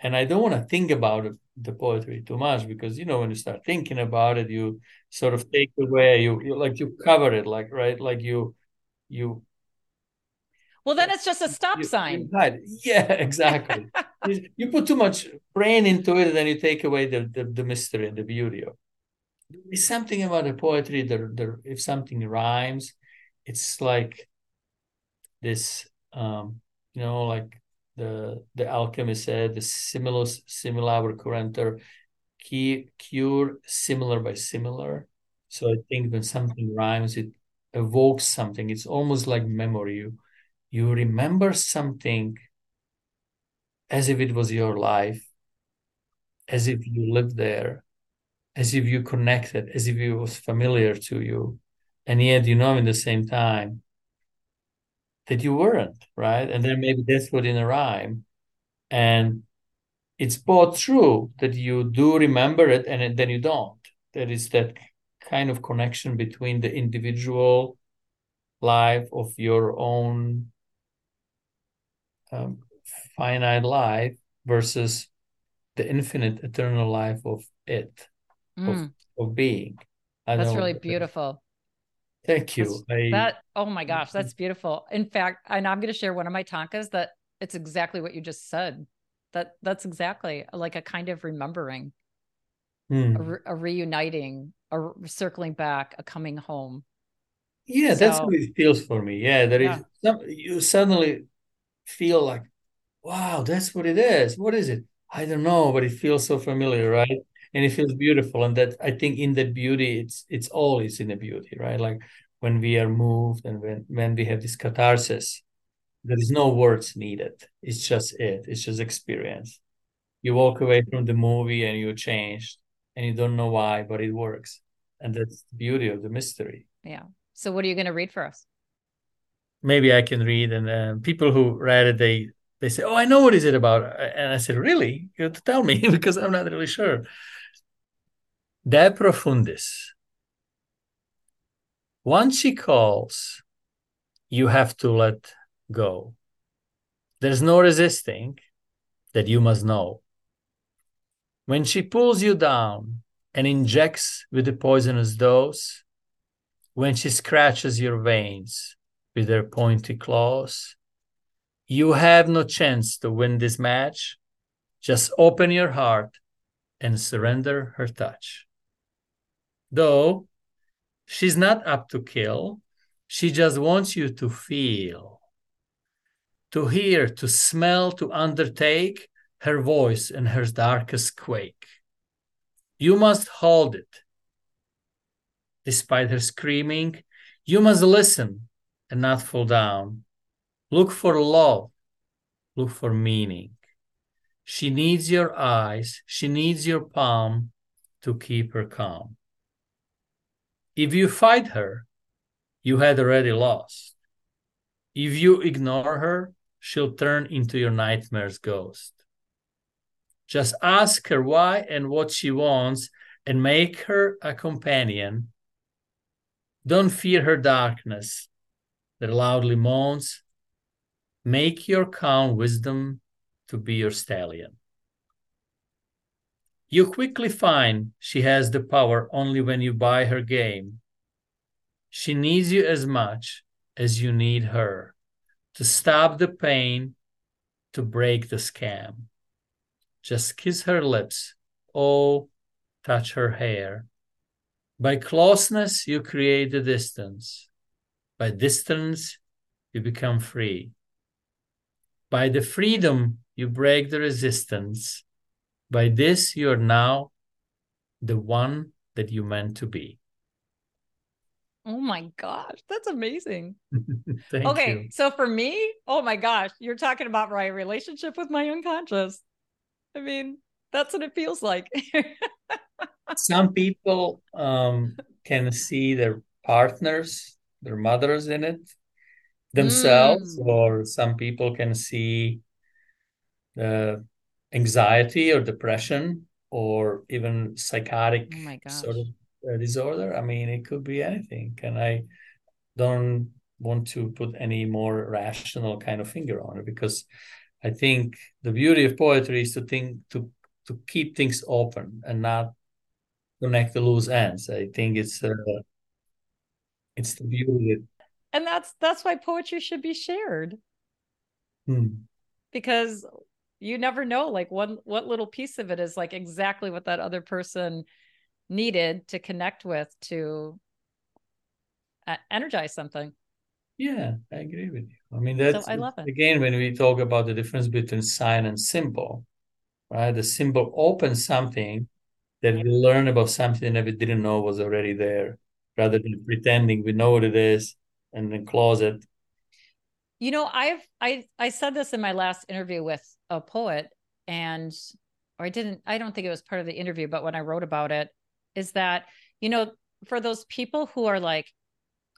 And I don't want to think about it, the poetry too much because you know when you start thinking about it, you sort of take away, you, you like you cover it, like right, like you you well, then it's just a stop you, sign. Yeah, exactly. you, you, put too much brain into it, and then you take away the, the, the mystery and the beauty of it. There's something about the poetry that, if something rhymes, it's like this, um, you know, like the the alchemist said, the similia similibus curantur, cure similar by similar. So I think when something rhymes, it evokes something. It's almost like memory. You you remember something as if it was your life, as if you lived there, as if you connected, as if it was familiar to you. And yet you know in the same time that you weren't, right? And then maybe that's what in a rhyme. And it's both true that you do remember it and then you don't. There is that kind of connection between the individual life of your own um, finite life versus the infinite eternal life of it mm. of, of being. I that's really beautiful. Thank you. I, that oh my gosh that's beautiful. In fact and i'm going to share one of my tankas that it's exactly what you just said. That that's exactly like a kind of remembering mm. a, re- a, reuniting a circling back a coming home. Yeah so, that's how it feels for me. Yeah there yeah. is some you suddenly feel like, wow, that's what it is. What is it? I don't know, but it feels so familiar, right? And it feels beautiful. And that I think in that beauty, it's it's always in the beauty, right? Like when we are moved and when when we have this catharsis, there is no words needed. It's just it. It's just experience. You walk away from the movie and you're changed, and you don't know why, but it works. And that's the beauty of the mystery. Yeah. So, what are you going to read for us? Maybe I can read. And uh, people who read it, they they say, "Oh, I know what is it about." And I said, "Really? You have to tell me because I'm not really sure." De profundis. Once she calls, you have to let go. There's no resisting that you must know. When she pulls you down and injects with the poisonous dose, when she scratches your veins, with their pointy claws. You have no chance to win this match. Just open your heart and surrender her touch. Though she's not up to kill, she just wants you to feel, to hear, to smell, to undertake her voice in her darkest quake. You must hold it. Despite her screaming, you must listen and not fall down. Look for love. Look for meaning. She needs your eyes. She needs your palm to keep her calm. If you fight her, you had already lost. If you ignore her, she'll turn into your nightmare's ghost. Just ask her why and what she wants and make her a companion. Don't fear her darkness that loudly moans, Make your calm wisdom to be your stallion. You quickly find she has the power only when you buy her game. She needs you as much as you need her to stop the pain, to break the scam. Just kiss her lips, oh, touch her hair. By closeness, you create the distance. By distance, you become free. By the freedom, you break the resistance. By this, you are now the one that you meant to be. Oh my gosh, that's amazing. okay, you. so for me, oh my gosh, you're talking about my relationship with my unconscious. I mean, that's what it feels like. Some people um, can see their partners their mothers in it themselves, mm. or some people can see the anxiety or depression or even psychotic oh sort of uh, disorder. I mean, it could be anything. And I don't want to put any more rational kind of finger on it because I think the beauty of poetry is to think to to keep things open and not connect the loose ends. I think it's uh, it's the beauty. And that's that's why poetry should be shared. Hmm. Because you never know like one what little piece of it is like exactly what that other person needed to connect with to uh, energize something. Yeah, I agree with you. I mean, that's so I love it. again when we talk about the difference between sign and symbol, right? The symbol opens something that we learn about something that we didn't know was already there, rather than pretending we know what it is and then close it. You know, I've I I said this in my last interview with a poet, and or I didn't. I don't think it was part of the interview, but when I wrote about it, is that you know for those people who are like,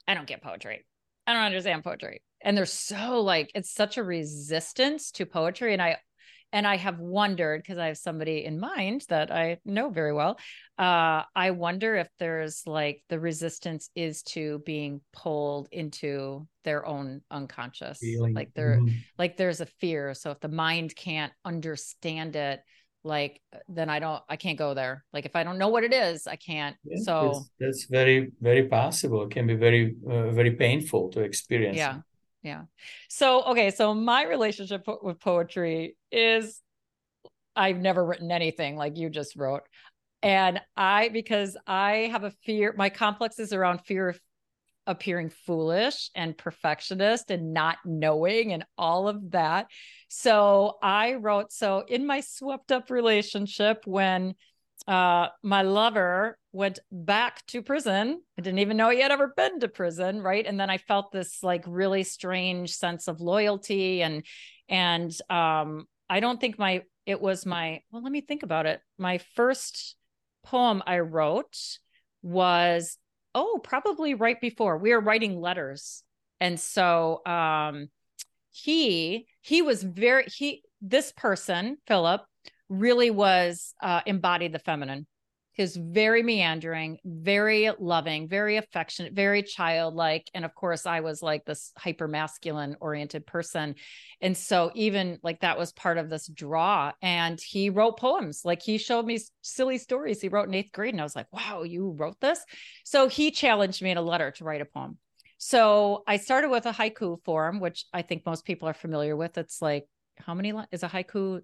I don't get poetry. I don't understand poetry. And they're so like, it's such a resistance to poetry. And I, and I have wondered because I have somebody in mind that I know very well. Uh, I wonder if there's like the resistance is to being pulled into their own unconscious, Feeling. like there, mm-hmm. like there's a fear. So if the mind can't understand it, like then i don't i can't go there like if i don't know what it is i can't yeah, so that's, that's, very very possible it can be very uh, very painful to experience yeah yeah so okay so my relationship with poetry is i've never written anything like you just wrote and i because i have a fear my complex is around fear of appearing foolish and perfectionist and not knowing and all of that. So I wrote, so in my swept up relationship, when uh, my lover went back to prison, I didn't even know he had ever been to prison, right? And then I felt this like really strange sense of loyalty and, and, um, I don't think my, it was my, well, let me think about it. My first poem I wrote was oh, probably right before we were writing letters. And so um he he was very he this person, Philip, really was uh embodied the feminine. He's very meandering, very loving, very affectionate, very childlike. And of course, I was like this hyper masculine oriented person. And so, even like that was part of this draw. And he wrote poems. Like he showed me silly stories he wrote in eighth grade. And I was like, wow, you wrote this? So he challenged me in a letter to write a poem. So I started with a haiku form, which I think most people are familiar with. It's like, how many is a haiku?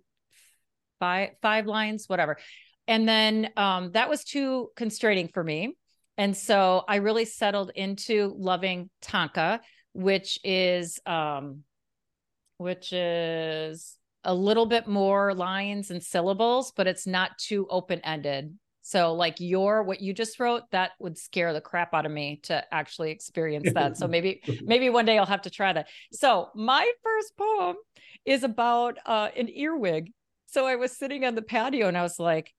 Five, five lines, whatever and then um, that was too constraining for me. And so i really settled into loving tanka which is um, which is a little bit more lines and syllables but it's not too open ended so like your what you just wrote that would scare the crap out of me to actually experience that. So maybe maybe one day i'll have to try that. So my first poem is about uh, an earwig. So i was sitting on the patio and i was like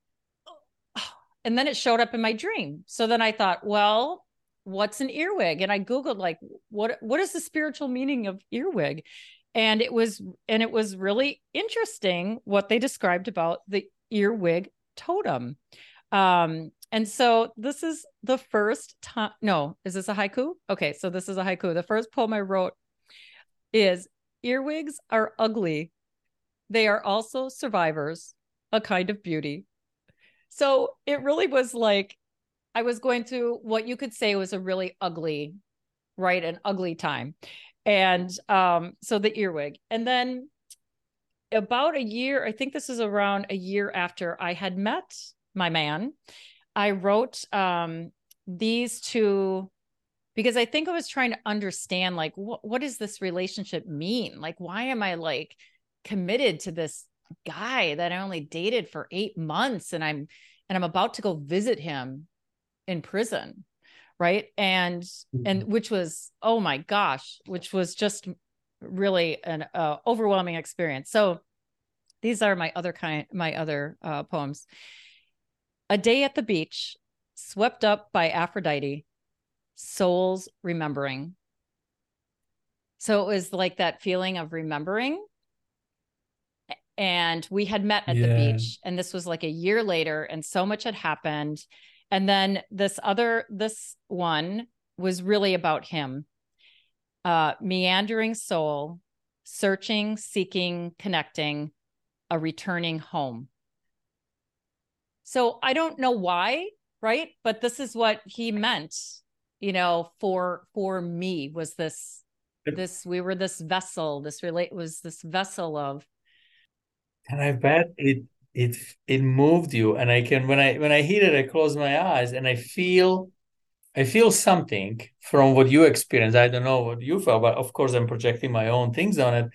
and then it showed up in my dream. So then I thought, well, what's an earwig? And I googled like what what is the spiritual meaning of earwig? And it was and it was really interesting what they described about the earwig totem. Um, and so this is the first time. No, is this a haiku? Okay, so this is a haiku. The first poem I wrote is Earwigs are ugly. They are also survivors, a kind of beauty. So it really was like I was going through what you could say was a really ugly, right? An ugly time. And um, so the earwig. And then about a year, I think this is around a year after I had met my man, I wrote um, these two because I think I was trying to understand like what what does this relationship mean? Like why am I like committed to this guy that I only dated for eight months and I'm and I'm about to go visit him in prison. Right. And mm-hmm. and which was, oh my gosh, which was just really an uh, overwhelming experience. So these are my other kind my other uh, poems. A day at the beach, swept up by Aphrodite, souls remembering. So it was like that feeling of remembering and we had met at yeah. the beach and this was like a year later and so much had happened And then this other, this one was really about him. Uh, meandering soul, searching, seeking, connecting, a returning home. So I don't know why, right? But this is what he meant, you know, for for me was this this we were this vessel, this relate was this vessel of and I bet it it it moved you and I can when I when I hear it I close my eyes and I feel I feel something from what you experienced. I don't know what you felt, but of course I'm projecting my own things on it.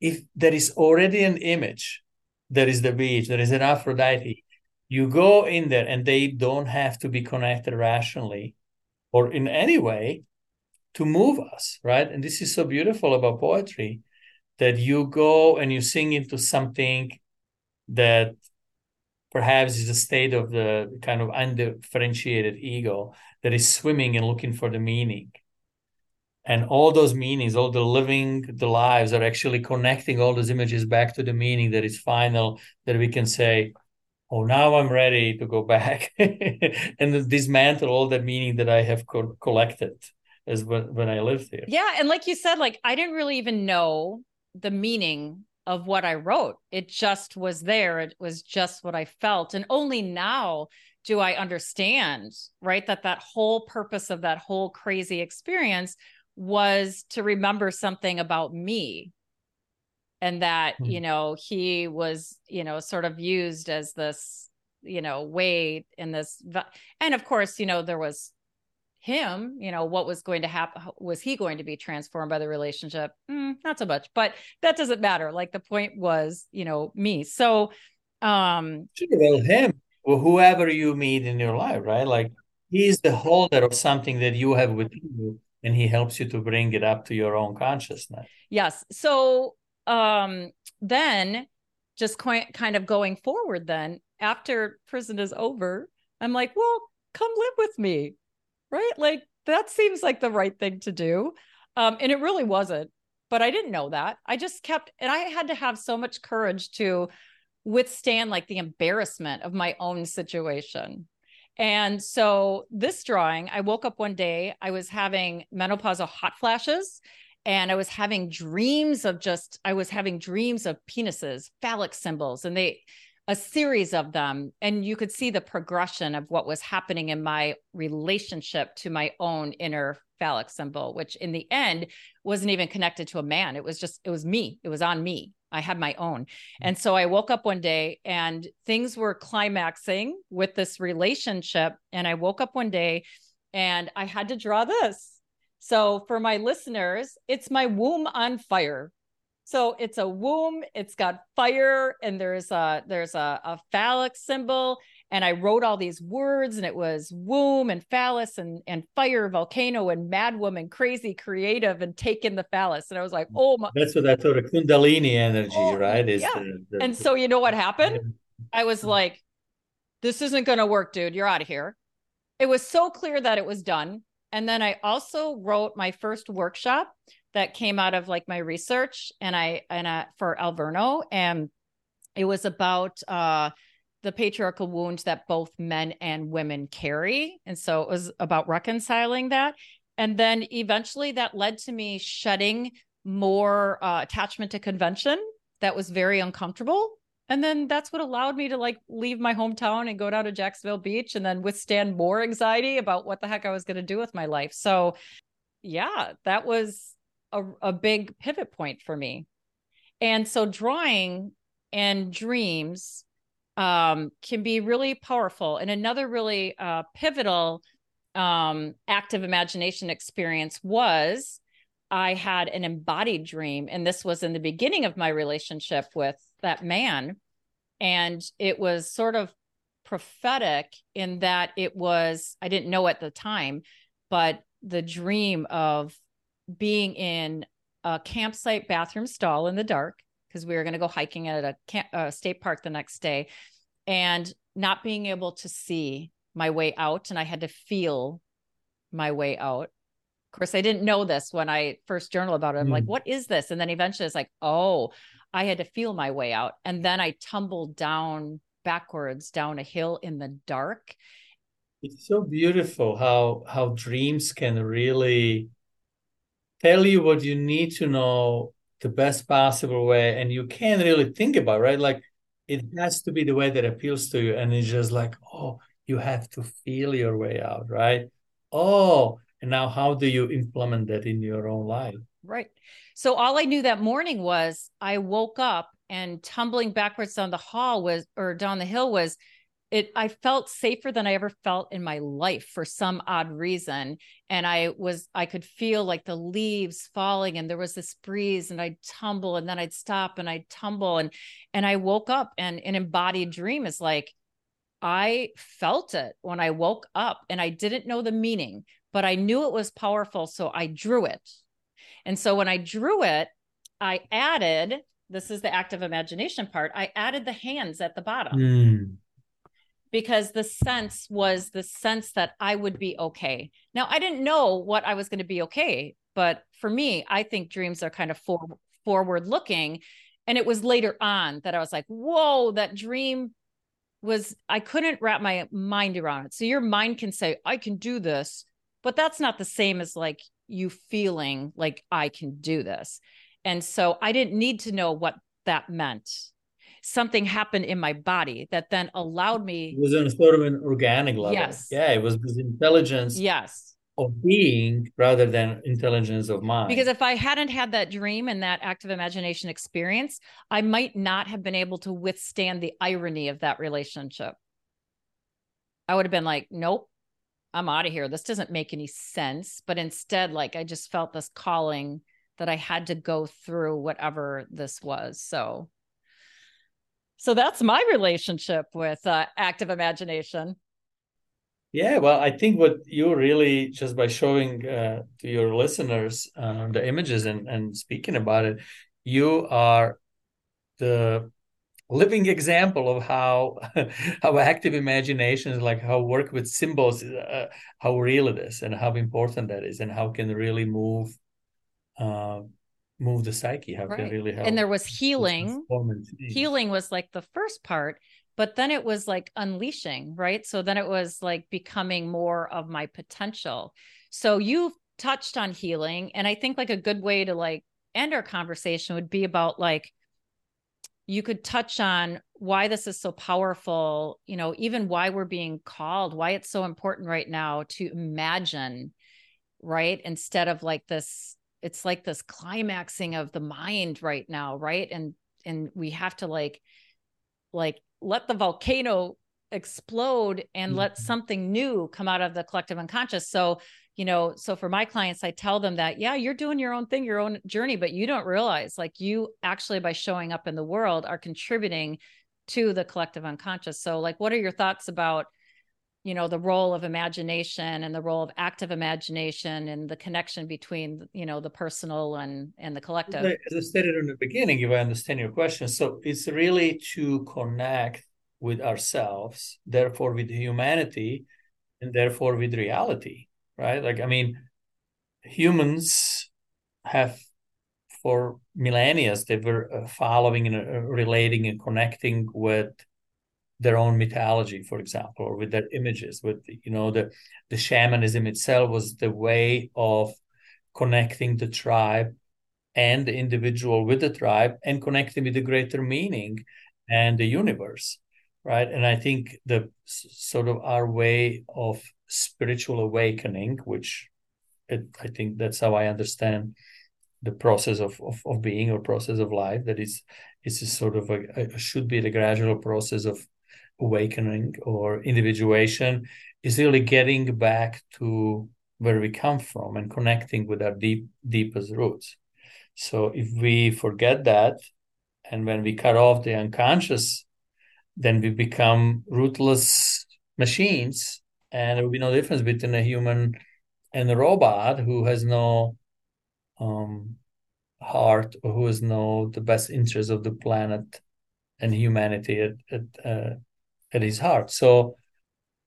if there is already an image there is the beach, there is an Aphrodite. You go in there and they don't have to be connected rationally or in any way to move us, right? And this is so beautiful about poetry that you go and you sing into something that perhaps is a state of the kind of undifferentiated ego that is swimming and looking for the meaning. And all those meanings all the living the lives are actually connecting all those images back to the meaning that is final that we can say oh now i'm ready to go back. And dismantle all that meaning that i have co- collected as when, when i lived here. Yeah and like you said like i didn't really even know the meaning of what i wrote. It just was there. It was just what i felt. And only now do i understand right that that whole purpose of that whole crazy experience was to remember something about me. And that mm-hmm. you know he was you know sort of used as this you know way in this and of course you know there was him you know what was going to happen was he going to be transformed by the relationship? Mm, not so much but that doesn't matter like the point was you know me. So um well him or whoever you meet in your life right? Like he's the holder of something that you have within you and he helps you to bring it up to your own consciousness. Yes. So um then just kind of going forward then after prison is over i'm like well come live with me right? Like that seems like the right thing to do. Um and it really wasn't but i didn't know that. I just kept and i had to have so much courage to withstand like the embarrassment of my own situation. And so this drawing, I woke up one day, I was having menopausal hot flashes and I was having dreams of just I was having dreams of penises, phallic symbols and they a series of them and you could see the progression of what was happening in my relationship to my own inner phallic symbol which in the end wasn't even connected to a man it was just it was me it was on me I had my own. Mm. And so I woke up one day and things were climaxing with this relationship. And I woke up one day and I had to draw this. So for my listeners, it's my womb on fire. So it's a womb, it's got fire, and there's a there's a, a phallic symbol, and I wrote all these words, and it was womb and phallus and and fire, volcano, and mad woman, crazy, creative, and taking the phallus. And I was like, oh my. That's what I thought. of Kundalini energy, oh, right? Is yeah. The, the, and so you know what happened? I was mm-hmm. like, this isn't going to work, dude. You're out of here. It was so clear that it was done. And then I also wrote my first workshop that came out of like my research and I and I, for Alverno and it was about uh the patriarchal wound that both men and women carry. And so it was about reconciling that. And then eventually that led to me shedding more uh, attachment to convention that was very uncomfortable. And then that's what allowed me to like leave my hometown and go down to Jacksonville Beach and then withstand more anxiety about what the heck I was going to do with my life. So, yeah, that was a, a big pivot point for me. And so, drawing and dreams um, can be really powerful. And another really uh, pivotal um, active imagination experience was I had an embodied dream. And this was in the beginning of my relationship with that man. And it was sort of prophetic in that it was, I didn't know at the time, but the dream of being in a campsite bathroom stall in the dark because we were going to go hiking at a, camp, a state park the next day and not being able to see my way out and i had to feel my way out of course i didn't know this when i first journal about it i'm mm. like what is this and then eventually it's like oh i had to feel my way out and then i tumbled down backwards down a hill in the dark. It's so beautiful how how dreams can really tell you what you need to know the best possible way and you can't really think about right? Like it has to be the way that appeals to you and it's just like oh you have to feel your way out right? Oh and now how do you implement that in your own life? Right. So all i knew that morning was i woke up and tumbling backwards down the hall was or down the hill was it i felt safer than i ever felt in my life for some odd reason. And i was i could feel like the leaves falling and there was this breeze and i'd tumble and then i'd stop and i'd tumble and and i woke up and an embodied dream is like i felt it when i woke up and i didn't know the meaning but i knew it was powerful so i drew it. And so when i drew it i added this is the active imagination part i added the hands at the bottom. Mm because the sense was the sense that I would be okay. Now, I didn't know what I was going to be okay, but for me, I think dreams are kind of for, forward looking. And it was later on that I was like, whoa, that dream was, I couldn't wrap my mind around it. So your mind can say, I can do this, but that's not the same as like you feeling like I can do this. And so I didn't need to know what that meant something happened in my body that then allowed me. It was on sort of an organic level. Yes. Yeah, it was this intelligence. Yes. Of being rather than intelligence of mind. Because if I hadn't had that dream and that active imagination experience, I might not have been able to withstand the irony of that relationship. I would have been like, nope, I'm out of here. This doesn't make any sense. But instead, like, I just felt this calling that I had to go through whatever this was. So so that's my relationship with uh, active imagination. Yeah, well, I think what you really just by showing uh, to your listeners uh, the images and, and speaking about it, you are the living example of how how active imagination is like how work with symbols uh, how real it is and how important that is and how can really move uh, move the psyche how right. can really help and there was healing. healing was like the first part but then it was like unleashing right? So then it was like becoming more of my potential. So you touched on healing and i think like a good way to like end our conversation would be about like you could touch on why this is so powerful you know even why we're being called why it's so important right now to imagine right? Instead of like this it's like this climaxing of the mind right now right? And and we have to like like let the volcano explode and mm-hmm. let something new come out of the collective unconscious. So you know so for my clients i tell them that yeah you're doing your own thing your own journey but you don't realize like you actually by showing up in the world are contributing to the collective unconscious. So like what are your thoughts about you know the role of imagination and the role of active imagination and the connection between you know the personal and and the collective. As i stated in the beginning if i understand your question so it's really to connect with ourselves therefore with humanity and therefore with reality right? Like i mean humans have for millennia they were uh, following and uh, relating and connecting with their own mythology for example or with their images with you know the the shamanism itself was the way of connecting the tribe and the individual with the tribe and connecting with the greater meaning and the universe right? And i think the sort of our way of spiritual awakening which it, i think that's how i understand the process of, of, of being or process of life that is it's a sort of a, a should be the gradual process of awakening or individuation is really getting back to where we come from and connecting with our deep deepest roots. So if we forget that and when we cut off the unconscious then we become rootless machines and there will be no difference between a human and a robot who has no um, heart or who has no the best interest of the planet and humanity at, at, uh, at his heart. So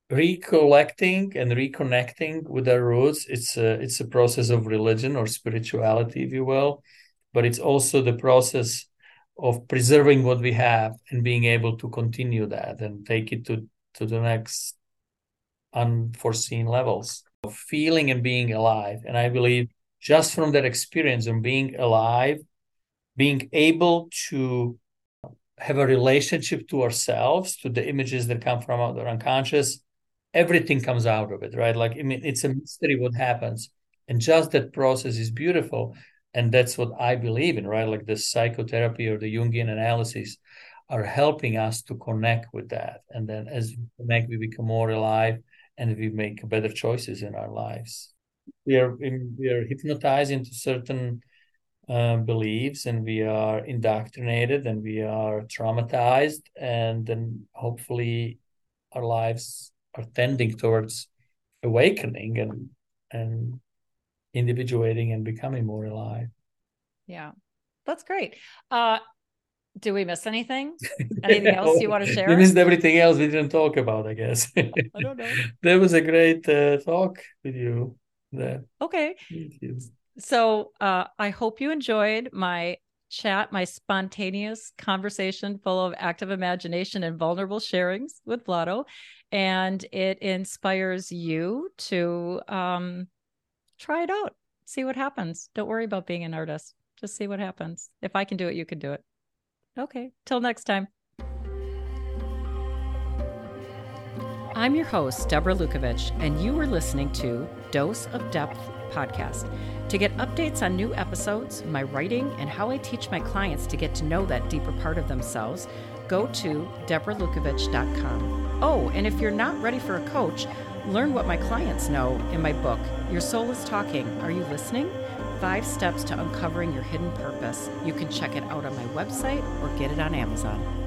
recollecting and reconnecting with our roots, it's a it's a process of religion or spirituality, if you will, but it's also the process of preserving what we have and being able to continue that and take it to to the next unforeseen levels of feeling and being alive and i believe just from that experience and being alive being able to have a relationship to ourselves to the images that come from our unconscious everything comes out of it right? Like i mean it's a mystery what happens. And just that process is beautiful. And that's what i believe in right? Like the psychotherapy or the jungian analysis are helping us to connect with that. And then as we connect we become more alive and we make better choices in our lives. We are we are hypnotized into certain uh, beliefs and we are indoctrinated and we are traumatized and then hopefully our lives are tending towards awakening and and individuating and becoming more alive. Yeah. That's great. Uh do we miss anything? Anything else you want to share? We missed everything else we didn't talk about i guess. I don't know. That was a great uh, talk with you there okay so uh, I hope you enjoyed my chat, my spontaneous conversation full of active imagination and vulnerable sharings with Vlado. And it inspires you to um, try it out, see what happens. Don't worry about being an artist. Just see what happens. If I can do it, you can do it. Okay. Till next time. I'm your host, Deborah Lukovich, and you are listening to Dose of Depth podcast. To get updates on new episodes, my writing, and how I teach my clients to get to know that deeper part of themselves, go to deborahlukovich.com. Oh, and if you're not ready for a coach, learn what my clients know in my book, Your Soul is Talking. Are you listening? Five Steps to Uncovering Your Hidden Purpose. You can check it out on my website or get it on Amazon.